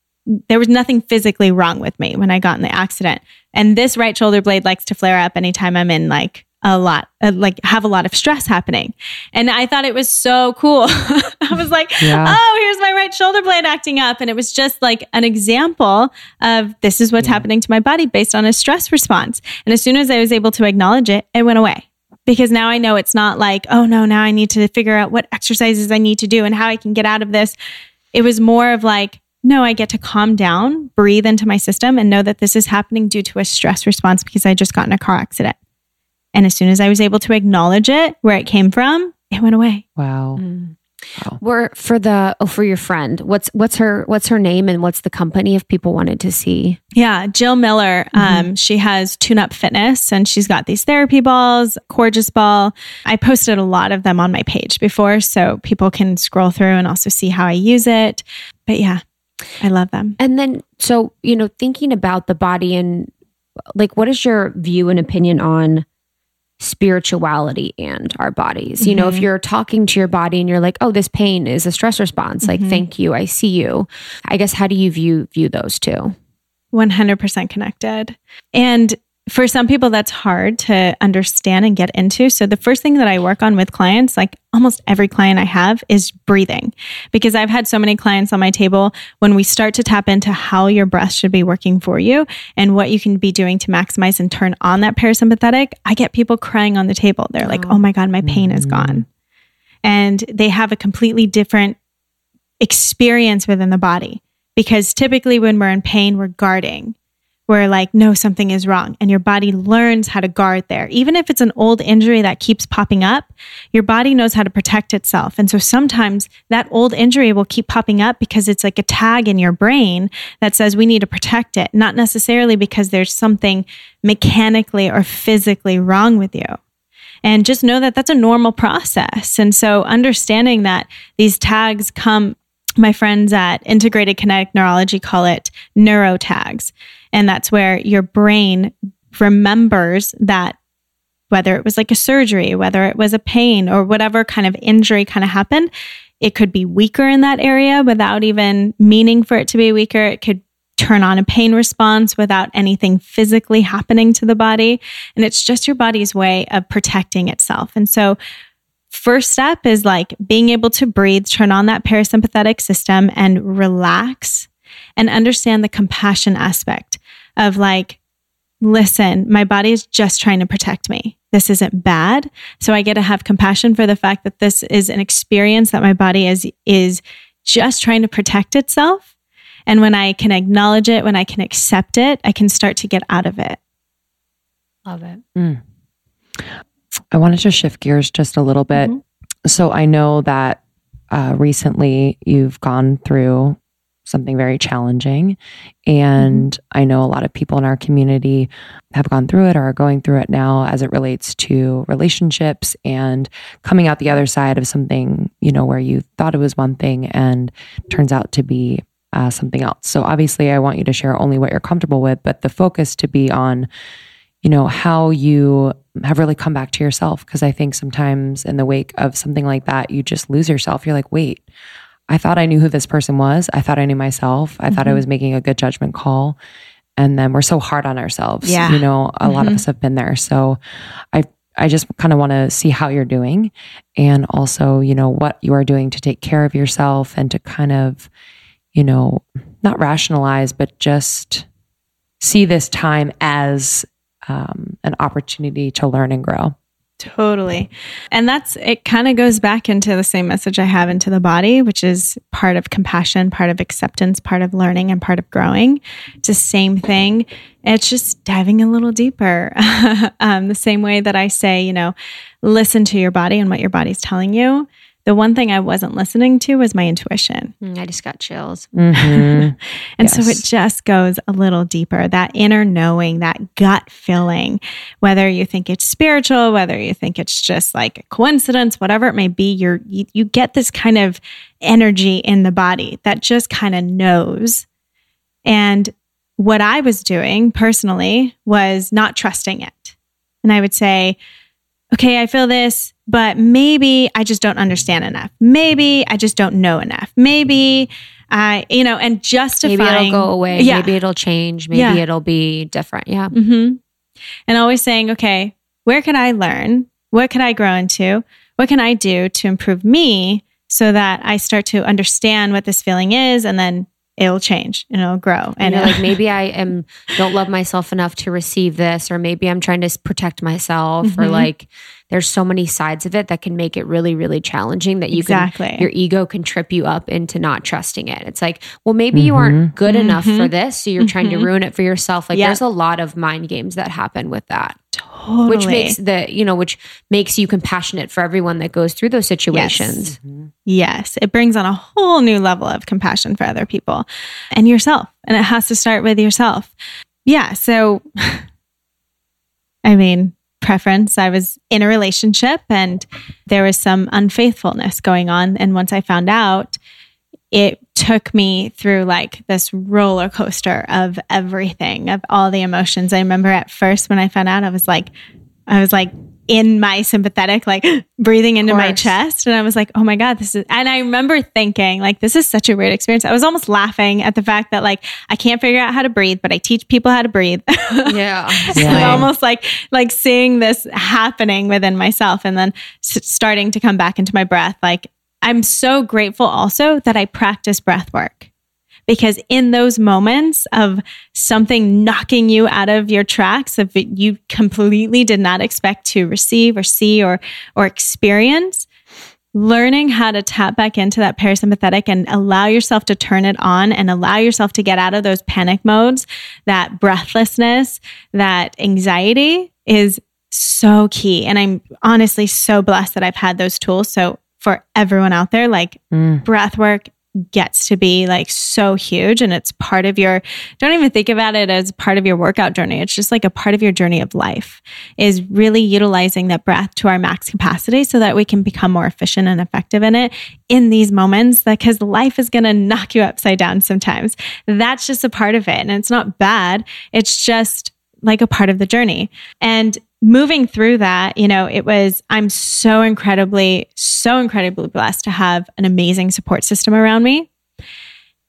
there was nothing physically wrong with me when I got in the accident. And this right shoulder blade likes to flare up anytime I'm in like a lot, uh, like have a lot of stress happening. And I thought it was so cool. I was like, Yeah. oh, here's my right shoulder blade acting up. And it was just like an example of this is what's happening to my body based on a stress response. And as soon as I was able to acknowledge it, it went away. Because now I know it's not like, oh no, now I need to figure out what exercises I need to do and how I can get out of this. It was more of like, no, I get to calm down, breathe into my system, and know that this is happening due to a stress response because I just got in a car accident. And as soon as I was able to acknowledge it, where it came from, it went away. Wow. Were for the oh for your friend. What's what's her what's her name and what's the company if people wanted to see? Yeah, Jill Miller. Um, she has Tune Up Fitness, and she's got these therapy balls, Coregeous Ball. I posted a lot of them on my page before, so people can scroll through and also see how I use it. But yeah, I love them. And then so, you know, thinking about the body and like what is your view and opinion on spirituality and our bodies? You know, if Mhm. you're talking to your body and you're like, "Oh, this pain is a stress response." Like, Mhm. "Thank you. I see you." I guess how do you view view those two? 100% connected. And for some people that's hard to understand and get into. So the first thing that I work on with clients, like almost every client I have is breathing because I've had so many clients on my table when we start to tap into how your breath should be working for you and what you can be doing to maximize and turn on that parasympathetic, I get people crying on the table. They're like, "Oh, oh my god, my pain is mm-hmm. gone." And they have a completely different experience within the body because typically when we're in pain, we're guarding where like no something is wrong and your body learns how to guard there. Even if it's an old injury that keeps popping up your body knows how to protect itself. And so sometimes that old injury will keep popping up because it's like a tag in your brain that says we need to protect it not necessarily because there's something mechanically or physically wrong with you. And just know that that's a normal process. And so understanding that these tags come my friends at integrated kinetic neurology call it neurotags and that's where your brain remembers that whether it was like a surgery, whether it was a pain or whatever kind of injury kind of happened, it could be weaker in that area without even meaning for it to be weaker. It could turn on a pain response without anything physically happening to the body. And it's just your body's way of protecting itself. And so, first step is like being able to breathe, turn on that parasympathetic system and relax and understand the compassion aspect of like, listen, my body is just trying to protect me. This isn't bad. So I get to have compassion for the fact that this is an experience that my body is, is just trying to protect itself. And when I can acknowledge it, when I can accept it, I can start to get out of it. Love it. Mm. I wanted to shift gears just a little bit. Mm-hmm. So I know that uh, recently you've gone through something very challenging. And mm-hmm. I know a lot of people in our community have gone through it or are going through it now as it relates to relationships and coming out the other side of something, you know, where you thought it was one thing and turns out to be uh, something else. So obviously, I want you to share only what you're comfortable with, but the focus to be on, you know, how you have really come back to yourself. Because I think sometimes in the wake of something like that, you just lose yourself. You're like, wait, I thought I knew who this person was. I thought I knew myself. I mm-hmm. thought I mm-hmm. was making a good judgment call. And then we're so hard on ourselves. Yeah. You know, a mm-hmm. lot of mm-hmm. us have been there. So I I just kind of want to see how you're doing and also, you know, what you are doing to take care of yourself and to kind of, you know, not rationalize, but just see this time as um, an opportunity to learn and grow. Totally. And that's it kind of goes back into the same message I have into the body, which is part of compassion, part of acceptance, part of learning, and part of growing. It's the same thing. It's just diving a little deeper. um, the same way that I say, you know, listen to your body and what your body's telling you the one thing I wasn't listening to was my intuition. Mm, I just got chills. Mm-hmm. and yes. so it just goes a little deeper that inner knowing, that gut feeling, whether you think it's spiritual, whether you think it's just like a coincidence, whatever it may be, you're, you, you get this kind of energy in the body that just kind of knows. And what I was doing personally was not trusting it. And I would say, okay, I feel this, but maybe I just don't understand enough. Maybe I just don't know enough. Maybe I, you know, and justifying. Maybe it'll go away. Yeah. Maybe it'll change. Maybe yeah. it'll be different. Yeah. Mm-hmm. And always saying, okay, where can I learn? What can I grow into? What can I do to improve me so that I start to understand what this feeling is and then it'll change and it'll grow. And, like maybe I am don't love myself enough to receive this, or maybe I'm trying to protect myself, mm-hmm. or like there's so many sides of it that can make it really, really challenging that you exactly. can your ego can trip you up into not trusting it. It's like, well, maybe mm-hmm. you aren't mm-hmm. good mm-hmm. enough for this, so you're trying to mm-hmm. ruin it for yourself. Like yep. there's a lot of mind games that happen with that. Totally. Which makes the, you know, which makes you compassionate for everyone that goes through those situations. Yes. yes. It brings on a whole new level of compassion for other people and yourself. And it has to start with yourself. Yeah. So, I mean, preference, I was in a relationship and there was some unfaithfulness going on. And once I found out, it took me through like this roller coaster of everything, of all the emotions. I remember at first when I found out, I was like, I was like in my sympathetic, like breathing into my chest. And I was like, oh my God, this is, and I remember thinking, like, this is such a weird experience. I was almost laughing at the fact that, like, I can't figure out how to breathe, but I teach people how to breathe. Yeah. yeah. almost like, like seeing this happening within myself and then s- starting to come back into my breath. Like, I'm so grateful also that I practice breath work because in those moments of something knocking you out of your tracks of you completely did not expect to receive or see or or experience learning how to tap back into that parasympathetic and allow yourself to turn it on and allow yourself to get out of those panic modes that breathlessness that anxiety is so key. And i'm honestly so blessed that i've had those tools. So for everyone out there like mm. breath work gets to be like so huge and it's part of your don't even think about it as part of your workout journey. It's just like a part of your journey of life is really utilizing that breath to our max capacity so that we can become more efficient and effective in it in these moments because life is going to knock you upside down sometimes. That's just a part of it and it's not bad. It's just like a part of the journey and moving through that, you know, it was, I'm so incredibly, so incredibly blessed to have an amazing support system around me.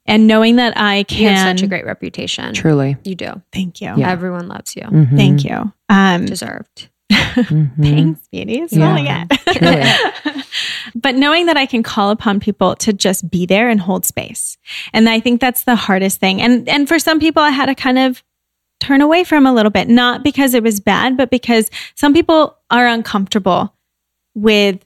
And knowing that I can. You have such a great reputation. Truly. You do. Thank you. Yeah. Everyone loves you. Mm-hmm. Thank you. Um, Deserved. Mm-hmm. Thanks, beauty. Smelling yeah. it. but knowing that I can call upon people to just be there and hold space. And I think that's the hardest thing. And and for some people I had to kind of turn away from a little bit, not because it was bad, but because some people are uncomfortable with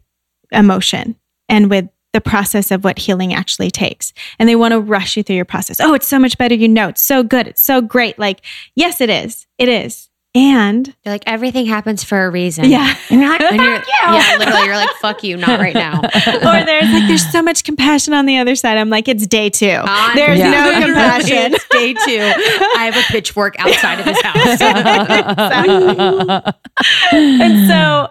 emotion and with the process of what healing actually takes. And they want to rush you through your process. Oh, it's so much better. You know, it's so good. It's so great. Like, yes, it is. It is. And they're like, everything happens for a reason. Yeah. And you're like, and you're, yeah, literally, you're like, fuck you, not right now. or there's like, there's so much compassion on the other side. I'm like, it's day two. On, there's yeah. no compassion. it's day two. I have a pitchfork outside of his house. and so,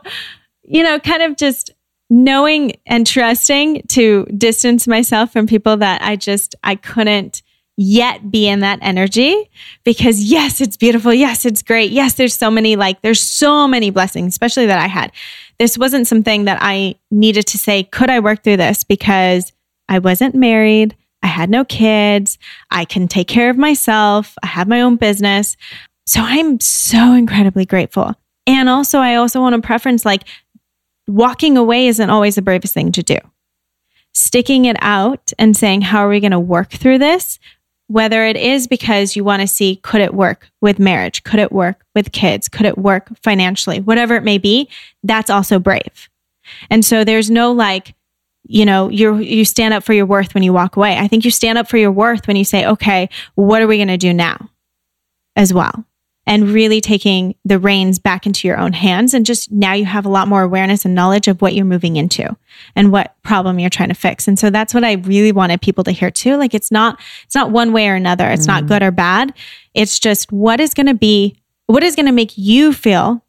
you know, kind of just knowing and trusting to distance myself from people that I just, I couldn't yet be in that energy because yes, it's beautiful. Yes, it's great. Yes, there's so many, like, there's so many blessings, especially that I had. This wasn't something that I needed to say, could I work through this? Because I wasn't married. I had no kids. I can take care of myself. I have my own business. So I'm so incredibly grateful. And also, I also want to preference like walking away isn't always the bravest thing to do. Sticking it out and saying, how are we going to work through this? Whether it is because you want to see could it work with marriage, could it work with kids, could it work financially, whatever it may be, that's also brave. And so there's no like, you know, you you stand up for your worth when you walk away. I think you stand up for your worth when you say, okay, what are we going to do now as well? And really taking the reins back into your own hands. And just now you have a lot more awareness and knowledge of what you're moving into and what problem you're trying to fix. And so that's what I really wanted people to hear too. Like it's not, it's not one way or another. It's mm. not good or bad. It's just what is going to be, what is going to make you feel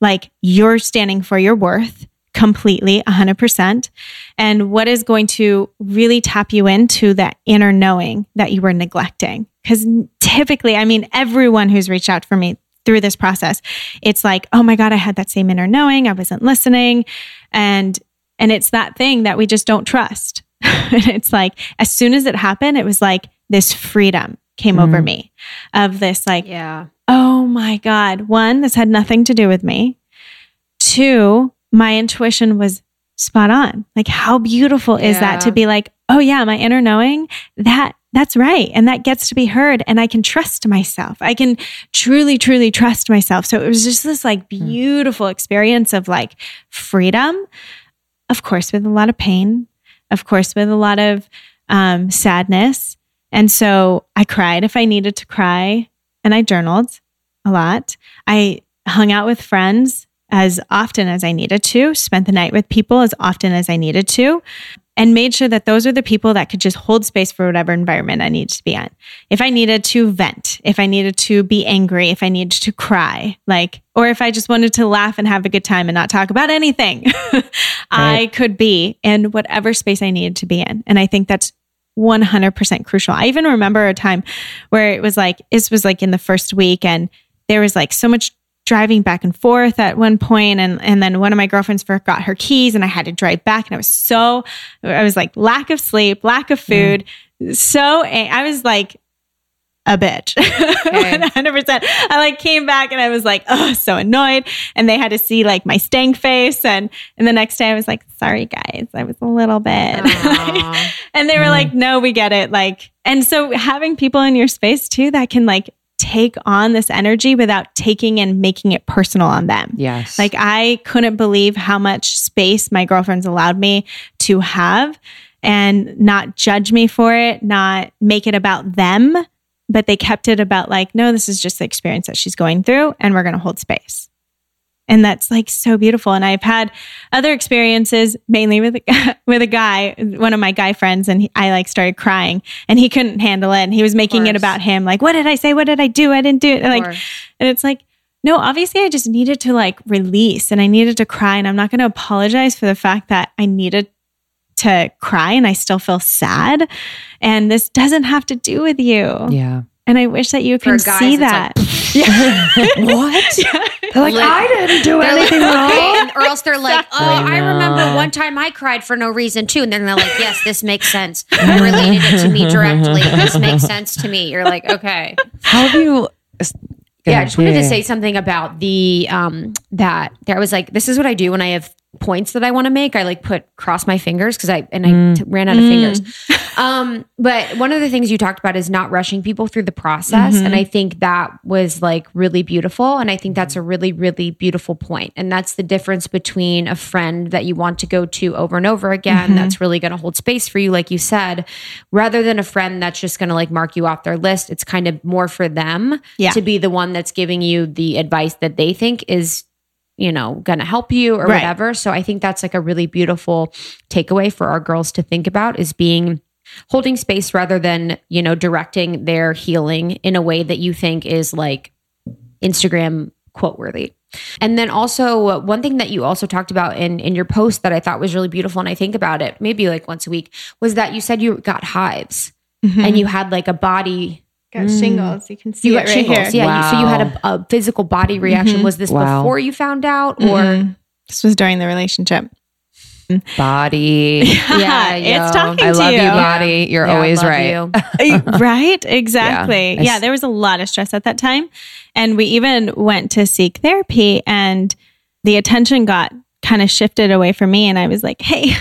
like you're standing for your worth completely 100% and what is going to really tap you into that inner knowing that you were neglecting because typically i mean everyone who's reached out for me through this process it's like oh my god i had that same inner knowing. I wasn't listening. And and it's that thing that we just don't trust. It's like as soon as it happened it was like this freedom came mm over me of this like yeah. oh my god. One this had nothing to do with me. Two my intuition was spot on. Like how beautiful is that to be like, oh yeah, my inner knowing that that's right. And that gets to be heard and I can trust myself. I can truly, truly trust myself. So it was just this like hmm. beautiful experience of like freedom, of course, with a lot of pain, of course, with a lot of um, sadness. And so I cried if I needed to cry and I journaled a lot. I hung out with friends as often as I needed to, spent the night with people as often as I needed to, and made sure that those are the people that could just hold space for whatever environment I needed to be in. If I needed to vent, if I needed to be angry, if I needed to cry, like, or if I just wanted to laugh and have a good time and not talk about anything, right. I could be in whatever space I needed to be in. And I think that's 100% crucial. I even remember a time where it was like, this was like in the first week and there was like so much driving back and forth at one point and and then one of my girlfriends forgot her keys and I had to drive back and I was so I was like lack of sleep, lack of food. So I was like a bitch. 100%. I like came back and I was like, oh, so annoyed. And they had to see like my stank face. And, and the next day I was like, sorry guys, I was a little bit. and they were mm. like, no, we get it. Like, and so having people in your space too that can like take on this energy without taking and making it personal on them. Yes. Like I couldn't believe how much space my girlfriends allowed me to have and not judge me for it, not make it about them but they kept it about like, no, this is just the experience that she's going through, and we're going to hold space. And that's like so beautiful. And I've had other experiences, mainly with a, with a guy, one of my guy friends, and he, I like started crying, and he couldn't handle it, and he was making it about him, like, what did I say? What did I do? I didn't do it. Like, and it's like, no, obviously, I just needed to like release, and I needed to cry, and I'm not going to apologize for the fact that I needed to cry and I still feel sad. And this doesn't have to do with you. Yeah. And I wish that you can guys, see that. Like, yeah. what? Yeah. They're like, like, I didn't do anything like, wrong. or else they're like, oh, I, I, remember one time I cried for no reason too. And then they're like, yes, this makes sense. You related it to me directly. This makes sense to me. You're like, okay. How have you yeah, I just wanted to say something about the um that there was like this is what I do when I have points that I want to make. I like put cross my fingers because I and I mm. t- ran out of mm. fingers. Um, but one of the things you talked about is not rushing people through the process, mm-hmm. and I think that was like really beautiful. And I think that's a really really beautiful point. And that's the difference between a friend that you want to go to over and over again. Mm-hmm. That's really going to hold space for you, like you said, rather than a friend that's just going to like mark you off their list. It's kind of more for them yeah. to be the one that's giving you the advice that they think is you know, going to help you or right. whatever. So I think that's like a really beautiful takeaway for our girls to think about is being holding space rather than, you know, directing their healing in a way that you think is like Instagram quote worthy. And then also one thing that you also talked about in in your post that I thought was really beautiful and I think about it maybe like once a week was that you said you got hives mm-hmm. and you had like a body got mm. shingles. You can see you it right shingles. here. Yeah. Wow. You, so you had a, a, physical body reaction. Mm-hmm. Was this wow. before you found out, or mm-hmm. this was during the relationship? Body. Yeah, it's talking I to love you. you, body. You're yeah, always right. right? Exactly. Yeah. yeah, there was a lot of stress at that time. And we even went to seek therapy and the attention got kind of shifted away from me. And I was like, hey,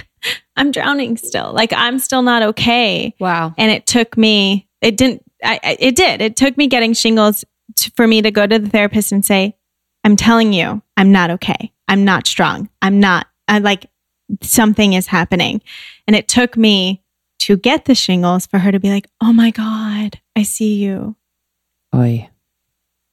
I'm drowning still. Like I'm still not okay. Wow. And it took me, it didn't I, it did. It took me getting shingles to, for me to go to the therapist and say, I'm telling you, I'm not okay. I'm not strong. I'm not, I like something is happening. And it took me to get the shingles for her to be like, oh my God, I see you. Oi.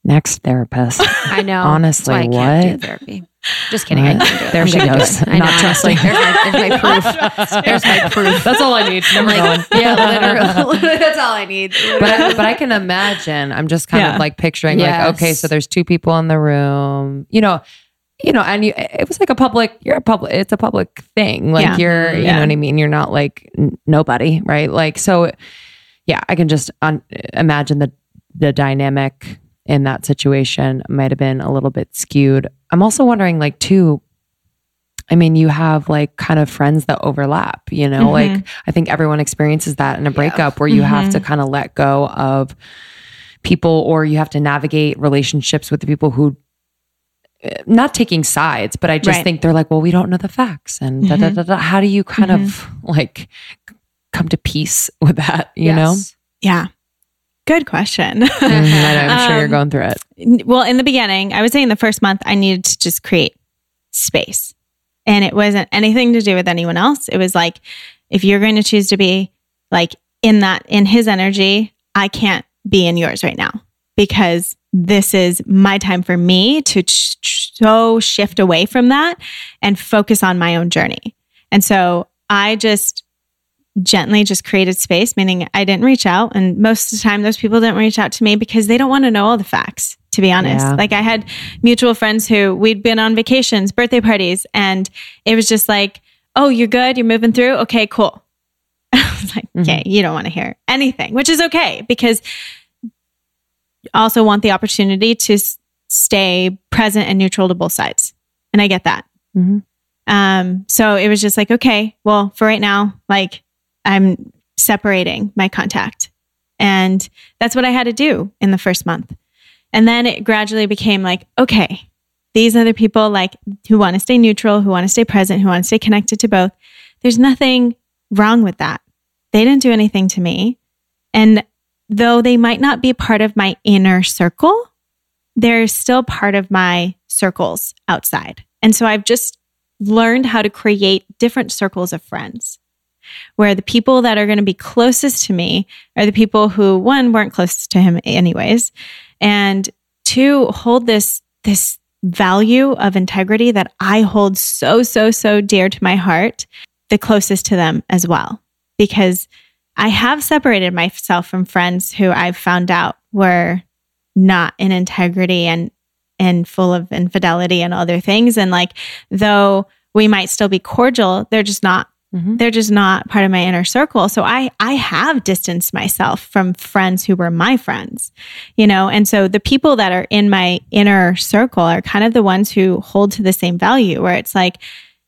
Next therapist. I know. Honestly, what? therapy. Just kidding. I there she goes. I not trusting. There's my, there's my proof. There's my proof. That's all I need. Like, yeah, literally. That's all I need. But I, but I can imagine. I'm just kind yeah. of like picturing yes. like, okay, so there's two people in the room. You know, you know, and you, it was like a public. You're a public. It's a public thing. Like yeah. you're, you yeah. know what I mean. You're not like n- nobody, right? Like so. Yeah, I can just un- imagine the the dynamic in that situation might have been a little bit skewed. I'm also wondering, like, too, I mean, you have like kind of friends that overlap, you know, mm-hmm. like I think everyone experiences that in a breakup yeah. where you mm-hmm. have to kind of let go of people or you have to navigate relationships with the people who eh, not taking sides, but I just right. think they're like, well, we don't know the facts. And mm-hmm. da, da, da, how do you kind of mm-hmm. like come to peace with that, you yes. know? Yeah. Good question. mm-hmm, I'm sure um, you're going through it. Well, in the beginning, I would say in the first month, I needed to just create space. And it wasn't anything to do with anyone else. It was like, if you're going to choose to be like in that, in his energy, I can't be in yours right now because this is my time for me to ch- so shift away from that and focus on my own journey. And so I just gently just created space, meaning I didn't reach out. And most of the time, those people didn't reach out to me because they don't want to know all the facts, to be honest. Yeah. Like I had mutual friends who we'd been on vacations, birthday parties, and it was just like, oh, you're good. You're moving through. Okay, cool. I was like, mm-hmm. okay, you don't want to hear anything, which is okay because also want the opportunity to stay present and neutral to both sides. And I get that. Mhm. Um, so it was just like, okay, well, for right now, like I'm separating my contact. And that's what I had to do in the first month. And then it gradually became like, okay, these the people like who want to stay neutral, who want to stay present, who want to stay connected to both. There's nothing wrong with that. They didn't do anything to me. And though they might not be part of my inner circle, they're still part of my circles outside. And so I've just learned how to create different circles of friends where the people that are going to be closest to me are the people who one weren't close to him anyways and two hold this this value of integrity that I hold so so so dear to my heart the closest to them as well. Because I have separated myself from friends who I've found out were not in integrity and and full of infidelity and other things. And like though we might still be cordial they're just not Mhm. they're just not part of my inner circle. So i i have distanced myself from friends who were my friends you know? And so the people that are in my inner circle are kind of the ones who hold to the same value where it's like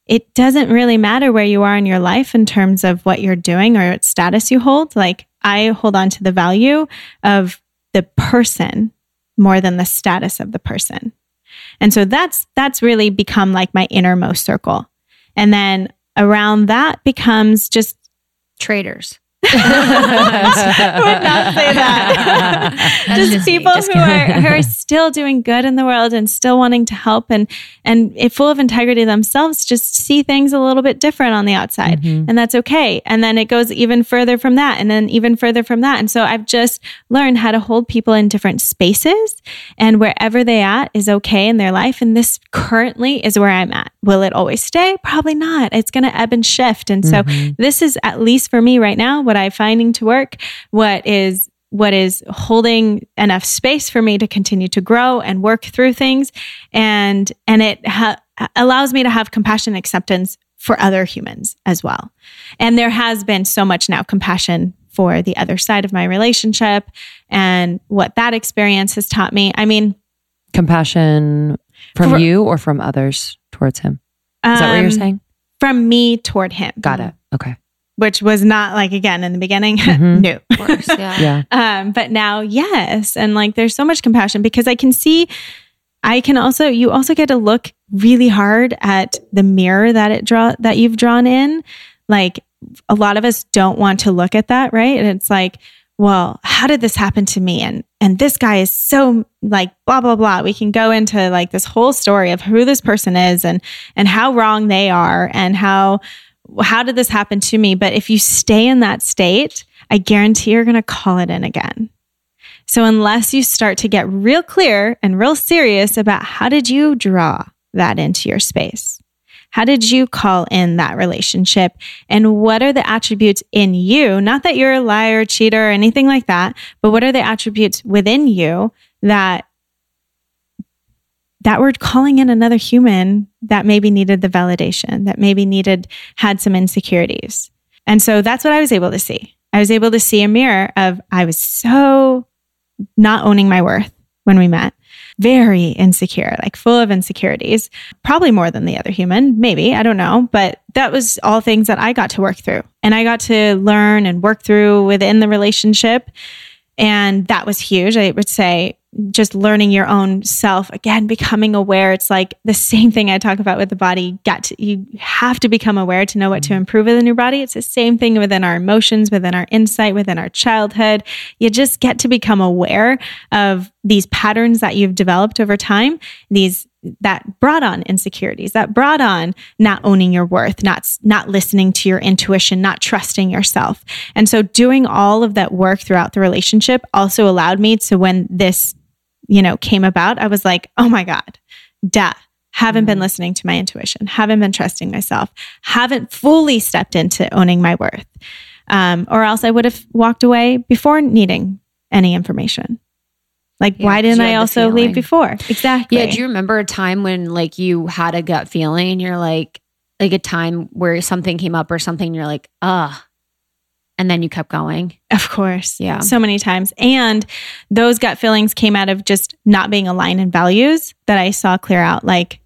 it doesn't really matter where you are in your life in terms of what you're doing or what status you hold. Like i hold on to the value of the person more than the status of the person. And so that's that's really become like my innermost circle. And then around that becomes just traitors. I would not say that. That's just, just me. people Just who are, who are still doing good in the world and still wanting to help and and full of integrity themselves, just see things a little bit different on the outside, Mhm. and that's okay. And then it goes even further from that, and then even further from that. And so I've just learned how to hold people in different spaces, and wherever they at is okay in their life. And this currently is where I'm at. Will it always stay? Probably not. It's going to ebb and shift. And so Mhm. this is at least for me right now what i'm finding to work what is what is holding enough space for me to continue to grow and work through things and and it ha- allows me to have compassion and acceptance for other humans as well and there has been so much now compassion for the other side of my relationship and what that experience has taught me i mean Compassion from For- you or from others towards him? Is that what you're um, saying? from me toward him Got it. Okay. which was not like again in the beginning Mhm. no Of course. Yeah. Yeah. um but now yes and like there's so much compassion because i can see i can also you also get to look really hard at the mirror that it draw that you've drawn in like a lot of us don't want to look at that right and it's like well how did this happen to me? And and this guy is so like blah blah blah. We can go into like this whole story of who this person is and and how wrong they are and how how did this happen to me? But if you stay in that state i guarantee you're going to call it in again. So unless you start to get real clear and real serious about how did you draw that into your space how did you call in that relationship? And what are the attributes in you? Not that you're a liar, cheater, or anything like that, but what are the attributes within you that that we're calling in another human that maybe needed the validation, that maybe needed had some insecurities. And so that's what I was able to see. I was able to see a mirror of I was so not owning my worth when we met very insecure, like full of insecurities, probably more than the other human, maybe, I don't know. But that was all things that I got to work through. And I got to learn and work through within the relationship. And that was huge. I would say just learning your own self again becoming aware. It's like the same thing i talk about with the body. You to you have to become aware to know what to mm-hmm. improve within your body. It's the same thing within our emotions within our insight within our childhood. You just get to become aware of these patterns that you've developed over time these that brought on insecurities that brought on not owning your worth not not listening to your intuition not trusting yourself. And so doing all of that work throughout the relationship also allowed me to when this you know came about i was like oh my god duh haven't been listening to my intuition haven't been trusting myself haven't fully stepped into owning my worth um, or else i would have walked away before needing any information like Yeah, why didn't i also leave before exactly Yeah. Do you remember a time when like you had a gut feeling and you're like, like a time where something came up or something, and you're like, ah, and then you kept going. Of course. Yeah. So many times. And those gut feelings came out of just not being aligned in values that I saw clear out. Like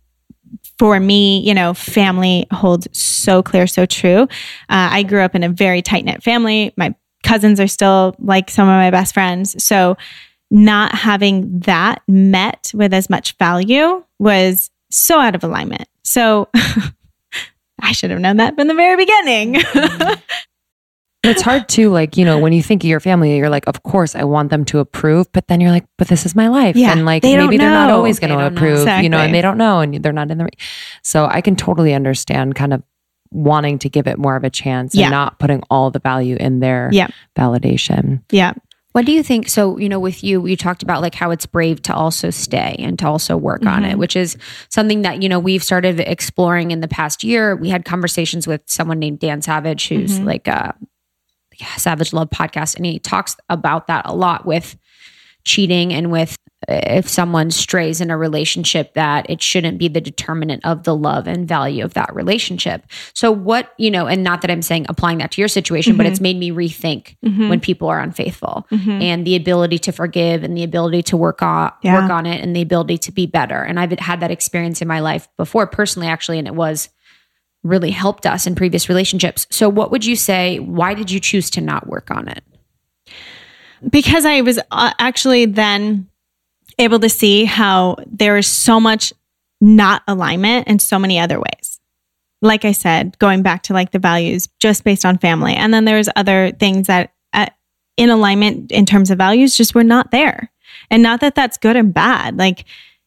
for me, you know, family holds so clear, so true. Uh, I grew up in a very tight knit family. My cousins are still like some of my best friends. So not having that met with as much value was so out of alignment. So I should have known that from the very beginning. it's hard to like, you know, when you think of your family, you're like, of course I want them to approve, but then you're like, but this is my life. Yeah, and like they maybe they're not always going to don't know. approve, you know, and they don't know and they're not in the So I can totally understand kind of wanting to give it more of a chance Yeah. and not putting all the value in their Yeah. validation. yeah. What do you think? So, you know, with you, you talked about like how it's brave to also stay and to also work on Mm-hmm. it, which is something that, you know, we've started exploring in the past year. We had conversations with someone named Dan Savage, who's Mhm. like a yeah, Savage Love podcast, and he talks about that a lot with cheating and with uh, if someone strays in a relationship that it shouldn't be the determinant of the love and value of that relationship. So what, you know, and not that I'm saying applying that to your situation, but Mhm. it's made me rethink Mhm. when people are unfaithful Mhm. and the ability to forgive and the ability to work on Yeah. work on it and the ability to be better. And I've had that experience in my life before personally actually and it was really helped us in previous relationships. So what would you say why did you choose to not work on it? because I was uh, actually then able to see how there is so much not alignment in so many other ways. Like I said, going back to like the values just based on family. And then there's other things that uh, in alignment in terms of values just were not there. And not that that's good and bad. Like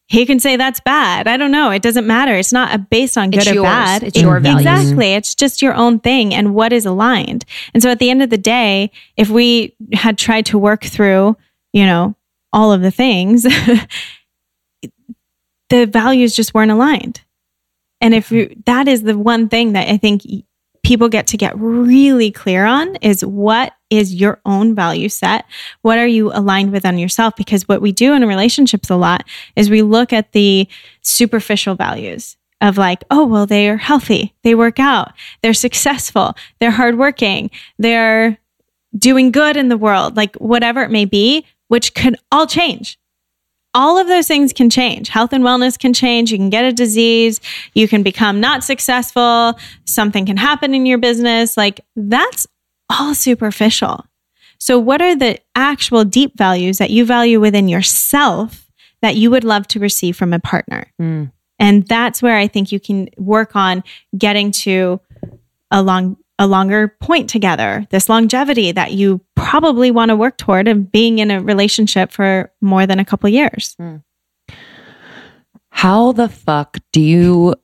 he can say that's bad. I don't know. It doesn't matter. It's not uh, based on good It's or yours. bad. It's your values. Exactly. It's just your own thing and what is aligned. And so at the end of the day, if we had tried to work through, you know, all of the things, the values just weren't aligned. And if you, that is the one thing that I think people get to get really clear on is what is your own value set? What are you aligned with on yourself? Because what we do in relationships a lot is we look at the superficial values of like, oh, well, they are healthy, they work out, they're successful, they're hardworking, they're doing good in the world, like whatever it may be, which could all change. All of those things can change. Health and wellness can change. You can get a disease. You can become not successful. Something can happen in your business. Like that's all superficial. So, what are the actual deep values that you value within yourself that you would love to receive from a partner? Mm. And that's where I think you can work on getting to a long a longer point together, this longevity that you probably want to work toward of being in a relationship for more than a couple years. Hmm. How the fuck do you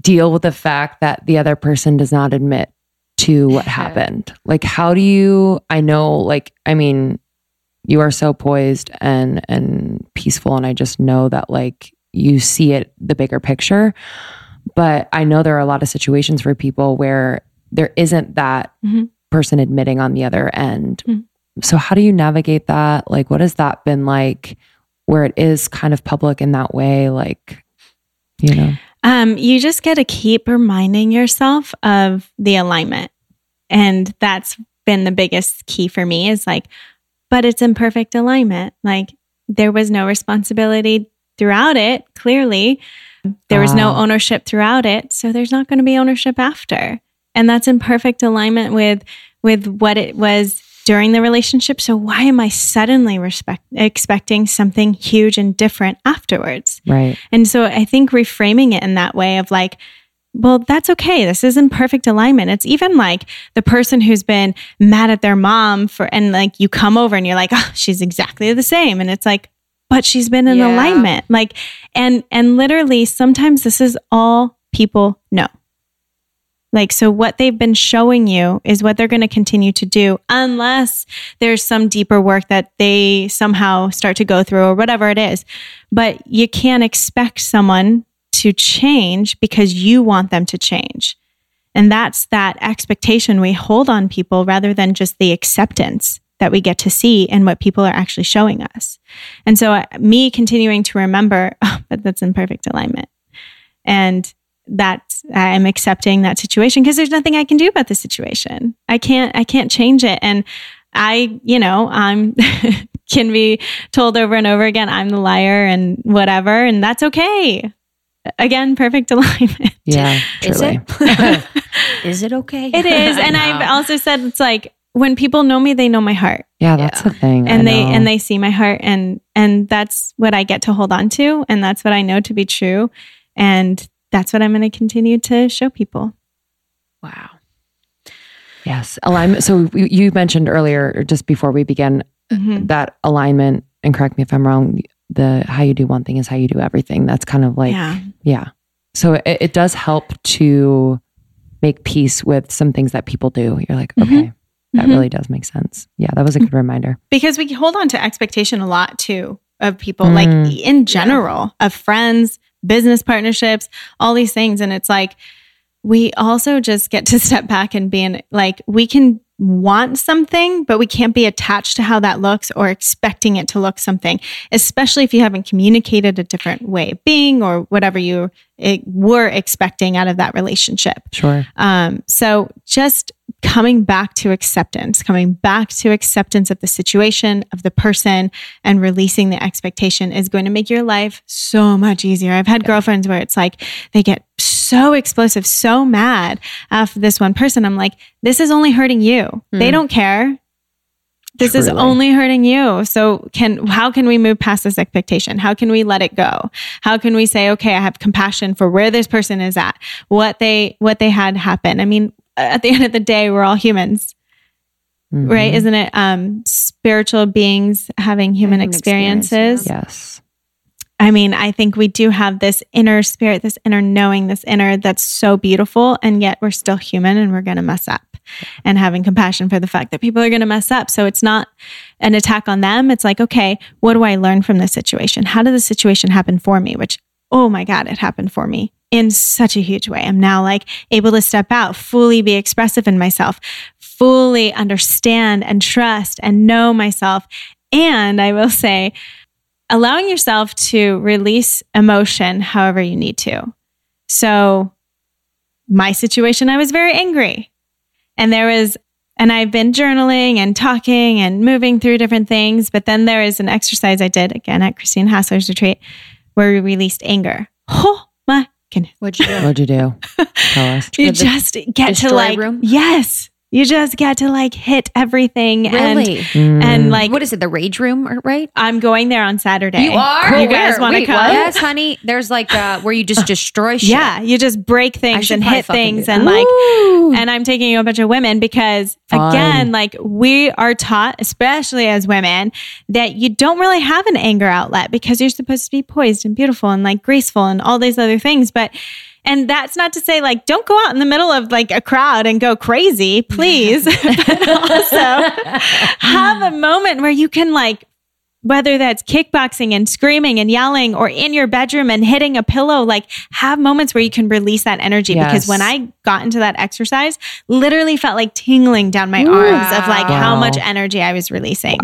deal with the fact that the other person does not admit to what happened? Like how do you I know like I mean you are so poised and and peaceful and I just know that like you see it the bigger picture. But I know there are a lot of situations for people where there isn't that Mhm. person admitting on the other end. Mhm. So how do you navigate that? Like what has that been like where it is kind of public in that way like you know Um, you just got to keep reminding yourself of the alignment. And that's been the biggest key for me is like, but it's in perfect alignment. Like there was no responsibility throughout it, clearly. There was no Ah. ownership throughout it. So there's not going to be ownership after. And that's in perfect alignment with with what it was during the relationship. So why am I suddenly respect, expecting something huge and different afterwards? right And so I think reframing it in that way of like, well, that's okay. This is in perfect alignment. It's even like the person who's been mad at their mom for, and like you come over and you're like, oh, she's exactly the same. And it's like, but she's been in Yeah. alignment. Like, and, and literally sometimes this is all people know. Like, so what they've been showing you is what they're going to continue to do unless there's some deeper work that they somehow start to go through or whatever it is. But you can't expect someone to change because you want them to change. And that's that expectation we hold on people rather than just the acceptance that we get to see and what people are actually showing us. And so, uh, me continuing to remember, oh, but that's in perfect alignment. And that I'm accepting that situation because there's nothing I can do about the situation. I can't I can't change it and I, you know, I'm can be told over and over again I'm the liar and whatever and that's okay. Again, perfect alignment. Yeah, Is truly. it? is it okay? It is and I've also said it's like when people know me they know my heart Yeah, that's the thing. I and they know. and they see my heart and and that's what I get to hold on to and that's what I know to be true and that's what I'm going to continue to show people. Wow. yes, alignment. So you you mentioned earlier, just before we began, Mhm. that alignment. And correct me if I'm wrong. The how you do one thing is how you do everything. That's kind of like yeah. Yeah. So it, it does help to make peace with some things that people do. You're like, Mhm. okay, that Mhm. really does make sense. Yeah, that was a good reminder. because we hold on to expectation a lot too of people Mm. like in general of friends business partnerships all these things and it's like we also just get to step back and be in like we can want something but we can't be attached to how that looks or expecting it to look something especially if you haven't communicated a different way of being or whatever you eh, were expecting out of that relationship Sure. um, so just coming back to acceptance, coming back to acceptance of the situation, of the person, and releasing the expectation is going to make your life so much easier. I've had girlfriends where it's like they get so explosive, so mad after this one person. I'm like, this is only hurting you. They Mm. don't care. This is only hurting you. So can how can we move past this expectation? How can we let it go? How can we say, okay, I have compassion for where this person is at, what they what they had happen. I mean, at the end of the day, we're all humans, Mhm. right? Isn't it? Um, spiritual beings having human Human experience, experiences. Yes. I mean, I think we do have this inner spirit, this inner knowing, this inner that's so beautiful, and yet we're still human and we're going to mess up. And having compassion for the fact that people are going to mess up. So it's not an attack on them. It's like, okay, what do I learn from this situation? How did the situation happen for me? Which, oh my God, it happened for me in such a huge way. I'm now like able to step out, fully be expressive in myself, fully understand and trust and know myself. And I will say, allowing yourself to release emotion however you need to. So, my situation, I was very angry. And there was, and I've been journaling and talking and moving through different things. But then there is an exercise I did again at Christine Hassler's retreat where we released anger. Oh goodness. What'd you do? What'd you do? Tell us. You just get to like, room? yes, you just get to like hit everything. And. Mm. and like, what is it? The rage room, right? I'm going there on Saturday. You are. You guys want to come? what? Yes, honey. There's like uh, where you just destroy shit. Yeah, you just break things and hit things and like Ooh. and I'm taking a bunch of women because Fun. again, like we are taught, especially as women, that you don't really have an anger outlet because you're supposed to be poised and beautiful and like graceful and all these other things. But and that's not to say like don't go out in the middle of like a crowd and go crazy, please. but also have a moment where you can like whether that's kickboxing and screaming and yelling or in your bedroom and hitting a pillow, like have moments where you can release that energy. Because when I got into that exercise, literally felt like tingling down my arms of like how much energy I was releasing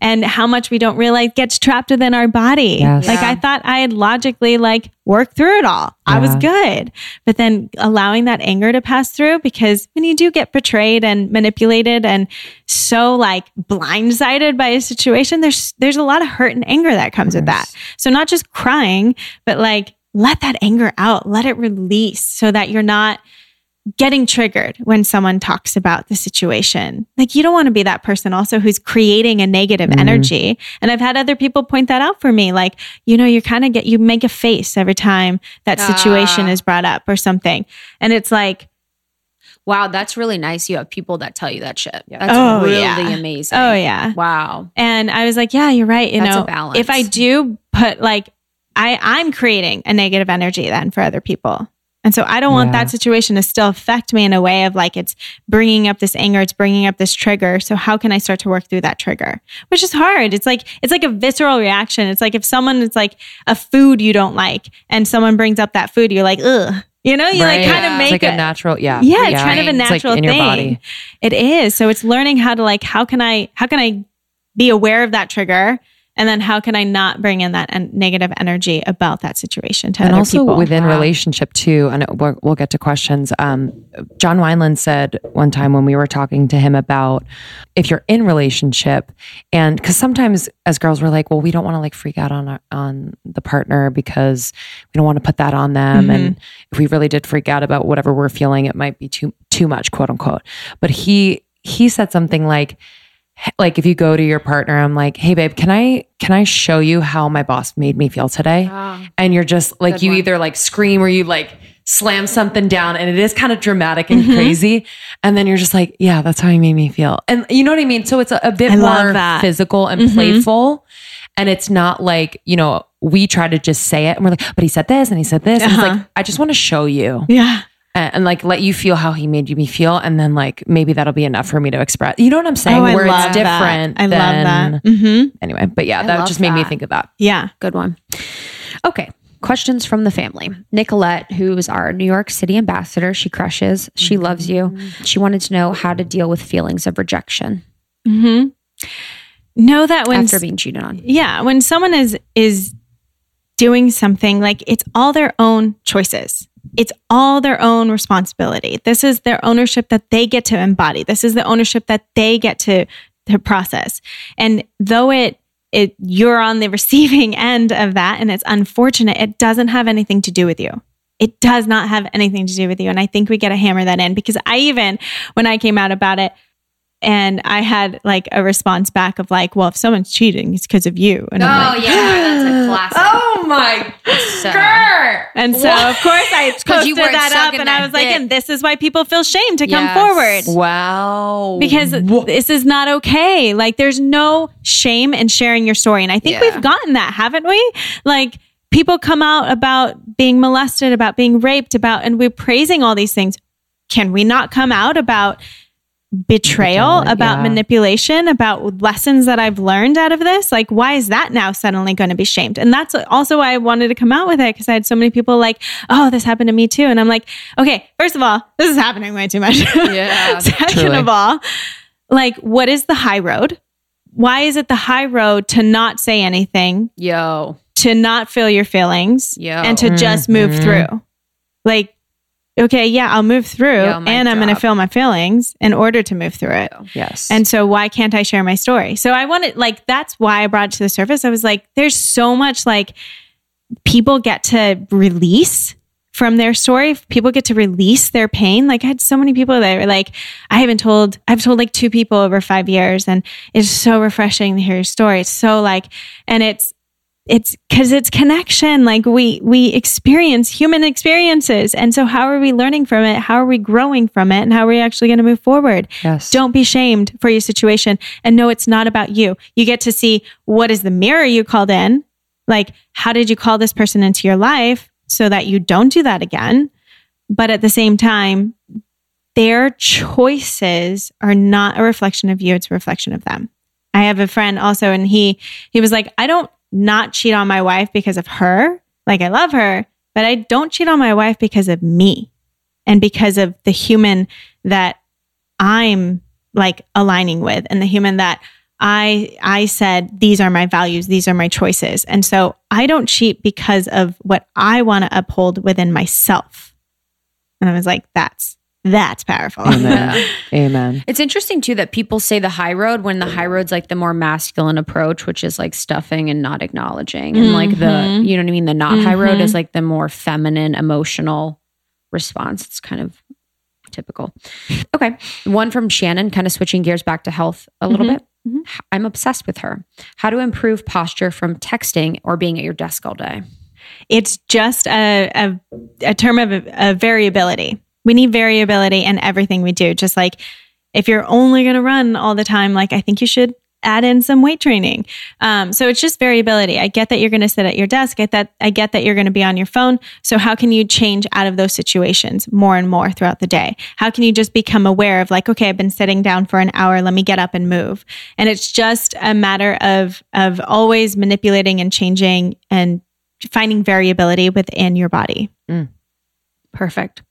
and how much we don't realize gets trapped within our body. Yes. Like Yeah. I thought I had logically like worked through it all. I was good. But then allowing that anger to pass through because when you do get betrayed and manipulated and so like blindsided by a situation, there's there's a lot of hurt and anger that comes with that. So not just crying, but like let that anger out, let it release so that you're not getting triggered when someone talks about the situation. Like you don't want to be that person also who's creating a negative Mhm. energy. And I've had other people point that out for me. Like, you know, you kind of get, you make a face every time that situation Ah. is brought up or something. And it's like, Wow, that's really nice. You have people that tell you that shit. Yeah. That's Oh, really yeah. Oh, amazing. oh yeah. Wow. And I was like, yeah, you're right. You That's a know, balance. if I do put like, I, I'm creating a negative energy then for other people. And so I don't want that situation to still affect me in a way of like it's bringing up this anger, it's bringing up this trigger. So how can I start to work through that trigger? Which is hard. It's like it's like a visceral reaction. It's like if someone it's like a food you don't like and someone brings up that food, you're like, ugh. You know, you Right. like kind Yeah. of it's make like it a natural, yeah. yeah, it's kind of a It's, like, natural in thing. It is. So it's learning how to like how can I how can I be aware of that trigger And then how can I not bring in that en- negative energy about that situation to and also people? within Wow. relationship too and we'll, we'll get to questions um, john wineland said one time when we were talking to him about if you're in relationship and because sometimes as girls we're like well we don't want to like freak out on our, on the partner because we don't want to put that on them and if we really did freak out about whatever we're feeling it might be too too much quote unquote but he he said something like like if you go to your partner i'm like hey babe can i can i show you how my boss made me feel today and you're just like Good you one. either like scream or you like slam something down and it is kind of dramatic and Mhm. crazy and then you're just like yeah that's how he made me feel and you know what i mean so it's a, a bit I more physical and Mhm. playful and it's not like you know we try to just say it and we're like but he said this and he said this and it's Uh-huh. like i just want to show you yeah. And, and, like let you feel how he made me feel and then like maybe that'll be enough for me to express you know what i'm saying Oh, I where love it's different That. I than- love that. hmm anyway but yeah I that just made me think of that Yeah. Good one. Okay. Questions from the family. Nicolette, who's our New York City ambassador, she crushes. She loves you. She wanted to know how to deal with feelings of rejection hmm Know that when after being cheated on. yeah when someone is is doing something like it's all their own choices it's all their own responsibility. This is their ownership that they get to embody. This is the ownership that they get to to process. And though it it you're on the receiving end of that and it's unfortunate it doesn't have anything to do with you. It does not have anything to do with you. And i think we got to hammer that in because i even when i came out about it and I had like a response back of like, well, if someone's cheating, it's because of you. And I'm oh, like, Oh, yeah, that's a classic. oh my So- and so of course I 'cause posted that up and that I was like, bit. and this is why people feel shame to come forward. wow Because this is not okay. Like, there's no shame in sharing your story. And I think Yeah. we've gotten that, haven't we? Like, people come out about being molested, about being raped, about, and we're praising all these things. Can we not come out about betrayal, Infidelity, about yeah. manipulation, about lessons that I've learned out of this? Like, why is that now suddenly going to be shamed? And that's also why I wanted to come out with it because I had so many people like, oh, this happened to me too. And I'm like, okay, first of all, this is happening way too much. Yeah, Second truly. of all, like, what is the high road? Why is it the high road to not say anything, Yo. to not feel your feelings, Yo. and to just move Mhm. through? Like, okay, yeah, I'll move through Yo, and I'm going to feel my feelings in order to move through it. yes And so why can't I share my story? So I wanted like that's why I brought it to the surface. I was like, there's so much like people get to release from their story. People get to release their pain. Like I had so many people that were like, I haven't told, I've told like two people over five years, and it's so refreshing to hear your story. It's so like, and it's it's because it's connection like we we experience human experiences and so how are we learning from it how are we growing from it and how are we actually going to move forward yes don't be shamed for your situation and no, it's not about you. You get to see what is the mirror you called in. Like, how did you call this person into your life so that you don't do that again? But at the same time, their choices are not a reflection of you, it's a reflection of them. I have a friend also, and he he was like, I don't not cheat on my wife because of her. Like I love her, but I don't cheat on my wife because of me and because of the human that I'm like aligning with and the human that I I said these are my values, these are my choices. And so I don't cheat because of what I want to uphold within myself. And I was like that's that's powerful. amen amen It's interesting too that people say the high road when the high road's like the more masculine approach, which is like stuffing and not acknowledging. And like the, Mhm. you know what I mean? The not high road Mhm. is like the more feminine, emotional response. It's kind of typical. Okay. One from Shannon, kind of switching gears back to health a little Mhm. bit. H- I'm obsessed with her. How to improve posture from texting or being at your desk all day. it's just a, a, a term of a variability. We need variability in everything we do. Just like if you're only going to run all the time, like I think you should add in some weight training. Um, so it's just variability. I get that you're going to sit at your desk. I that I get that you're going to be on your phone. So how can you change out of those situations more and more throughout the day? How can you just become aware of like, okay, I've been sitting down for an hour. Let me get up and move. And it's just a matter of of always manipulating and changing and finding variability within your body. Perfect.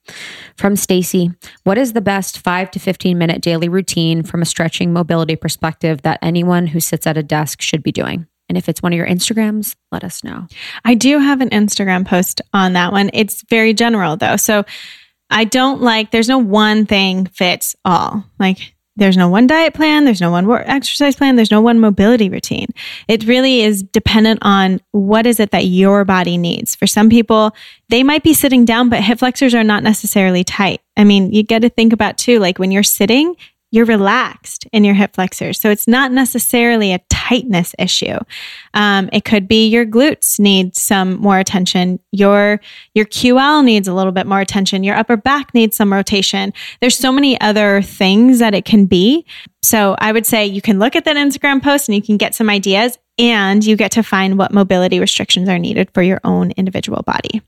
From Stacy, what is the best 5 to 15 minute daily routine from a stretching mobility perspective that anyone who sits at a desk should be doing? And if it's one of your Instagrams, let us know. I do have an Instagram post on that one. It's very general though. So I don't like, there's no one thing fits all. Like, there's no one diet plan, there's no one exercise plan, there's no one mobility routine. It really is dependent on what is it that your body needs. For some people, they might be sitting down, but hip flexors are not necessarily tight. I mean, you got to think about too, like when you're sitting, you're relaxed in your hip flexors. So it's not necessarily a tightness issue. Um, it could be your glutes need some more attention. Your, your QL needs a little bit more attention. Your upper back needs some rotation. There's so many other things that it can be. So I would say you can look at that Instagram post and you can get some ideas and you get to find what mobility restrictions are needed for your own individual body.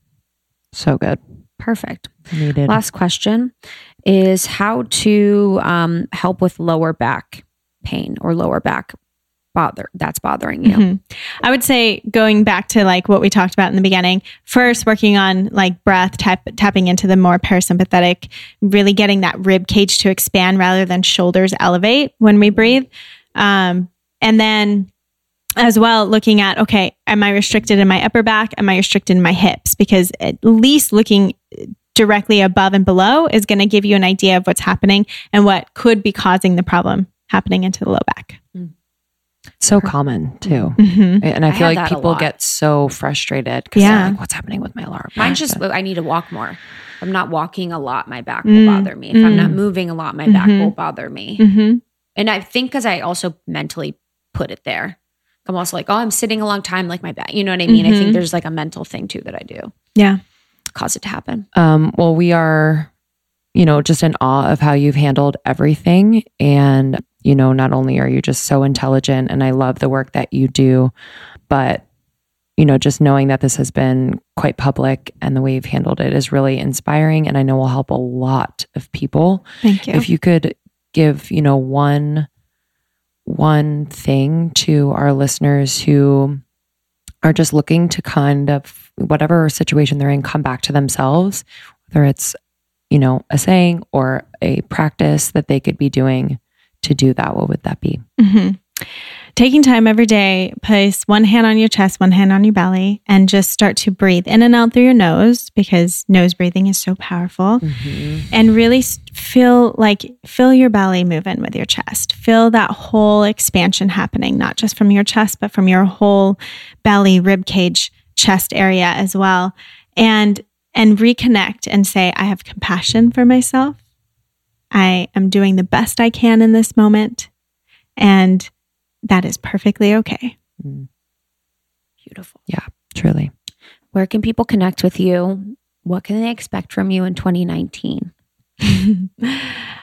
So good. Perfect. Needed. Last question is how to um, help with lower back pain or lower back bother that's bothering you. Mhm. I would say going back to like what we talked about in the beginning, first working on like breath, tap, tapping into the more parasympathetic, really getting that rib cage to expand rather than shoulders elevate when we breathe. Um, and then as well, looking at, okay, am I restricted in my upper back? Am I restricted in my hips? Because at least looking directly above and below is going to give you an idea of what's happening and what could be causing the problem happening into the low back. so common too. hmm And I I feel had like people get so frustrated because Yeah. like, what's happening with my lower back? Mine's just I need to walk more. If I'm not walking a lot, my back will Mm, bother me. If I'm not mm. moving a lot, my back Mhm. will bother me. hmm And I think because I also mentally put it there. I'm also like, oh, I'm sitting a long time, like my back. You know what I mean? I think there's like a mental thing too that I do Yeah. Cause it to happen. Um, well, we are, you know, just in awe of how you've handled everything. And, you know, not only are you just so intelligent and I love the work that you do, but, you know, just knowing that this has been quite public and the way you've handled it is really inspiring. And I know will help a lot of people. Thank you. If you could give, you know, one one thing to our listeners who are just looking to kind of whatever situation they're in come back to themselves, whether it's, you know, a saying or a practice that they could be doing to do that, what would that be? hmm Taking time every day, place one hand on your chest, one hand on your belly, and just start to breathe in and out through your nose because nose breathing is so powerful. And really feel like feel your belly moving with your chest. Feel that whole expansion happening, not just from your chest, but from your whole belly, rib cage, chest area as well. And and reconnect and say, I have compassion for myself. I am doing the best I can in this moment. And that is perfectly okay. Beautiful. Yeah, truly. Where can people connect with you? What can they expect from you in 2019?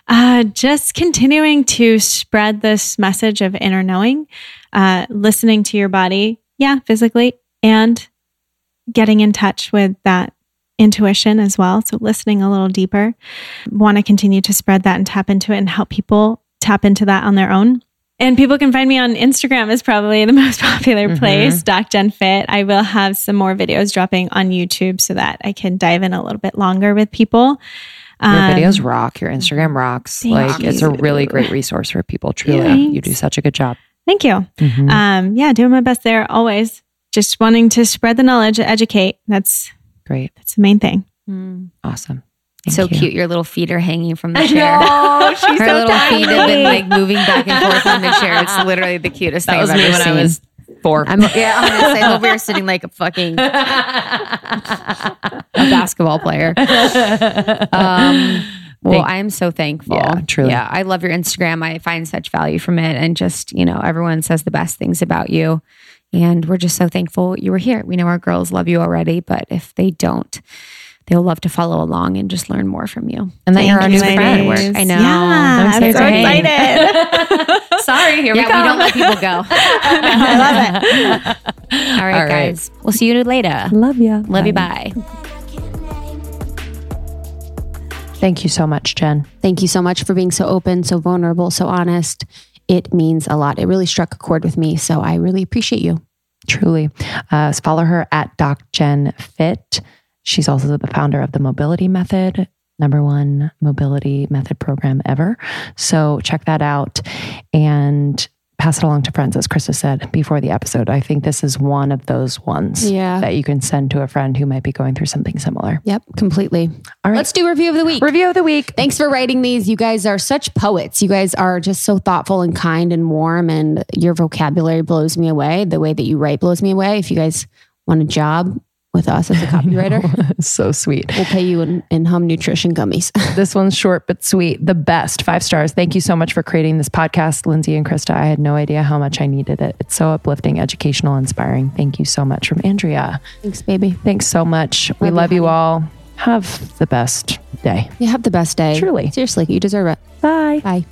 uh, just continuing to spread this message of inner knowing, uh, listening to your body, yeah, physically, and getting in touch with that intuition as well. So, listening a little deeper. Want to continue to spread that and tap into it and help people tap into that on their own. And people can find me on Instagram is probably the most popular Mhm. place, Doc Jen Fit. I will have some more videos dropping on YouTube so that I can dive in a little bit longer with people. Your Um, videos rock. Your Instagram rocks. Like it's a really great resource for people. Truly, Thanks. you do such a good job. Thank you. Mhm. Um, yeah, doing my best there always. Just wanting to spread the knowledge, educate. That's great, that's the main thing. awesome. Thank so you. cute. Your little feet are hanging from the chair. know, she's Her little feet have been like moving back and forth on the chair. It's literally the cutest That thing was I've me ever when seen. I was four. I'm yeah, honestly, I'm we here sitting like a fucking a basketball player. Um, well, I am so thankful. Yeah, truly. Yeah, I love your Instagram. I find such value from it, and just you know, everyone says the best things about you, and we're just so thankful you were here. We know our girls love you already, but if they don't, they'll love to follow along and just learn more from you. and that you're our new you, friend. ladies. I know. Yeah, I'm I'm so excited. excited. Sorry, here yeah, we don't let people go. I love it. All right, All right. guys. We'll see you later. Love you. Love you. Bye. Thank you so much, Jen. Thank you so much for being so open, so vulnerable, so honest. It means a lot. It really struck a chord with me. So I really appreciate you. Truly. Uh, follow her at DocJenFit. She's also the founder of the Mobility Method, number one mobility method program ever. So check that out. And pass it along to friends, as Krista said before the episode. I think this is one of those ones Yeah. that you can send to a friend who might be going through something similar. Yep, completely. All right. Let's do review of the week. Review of the week. Thanks for writing these. You guys are such poets. You guys are just so thoughtful and kind and warm, and your vocabulary blows me away. The way that you write blows me away. If you guys want a job with us as a copywriter, so sweet. we'll pay you in, in hum nutrition gummies. This one's short but sweet. The best. Five stars. Thank you so much for creating this podcast, Lindsey and Krista. I had no idea how much I needed it. It's so uplifting, educational, inspiring. Thank you so much from Andrea. Thanks, baby. Thanks so much. we Love you, love you all. Have the best day. You have the best day. Truly. Seriously, you deserve it. Bye. Bye.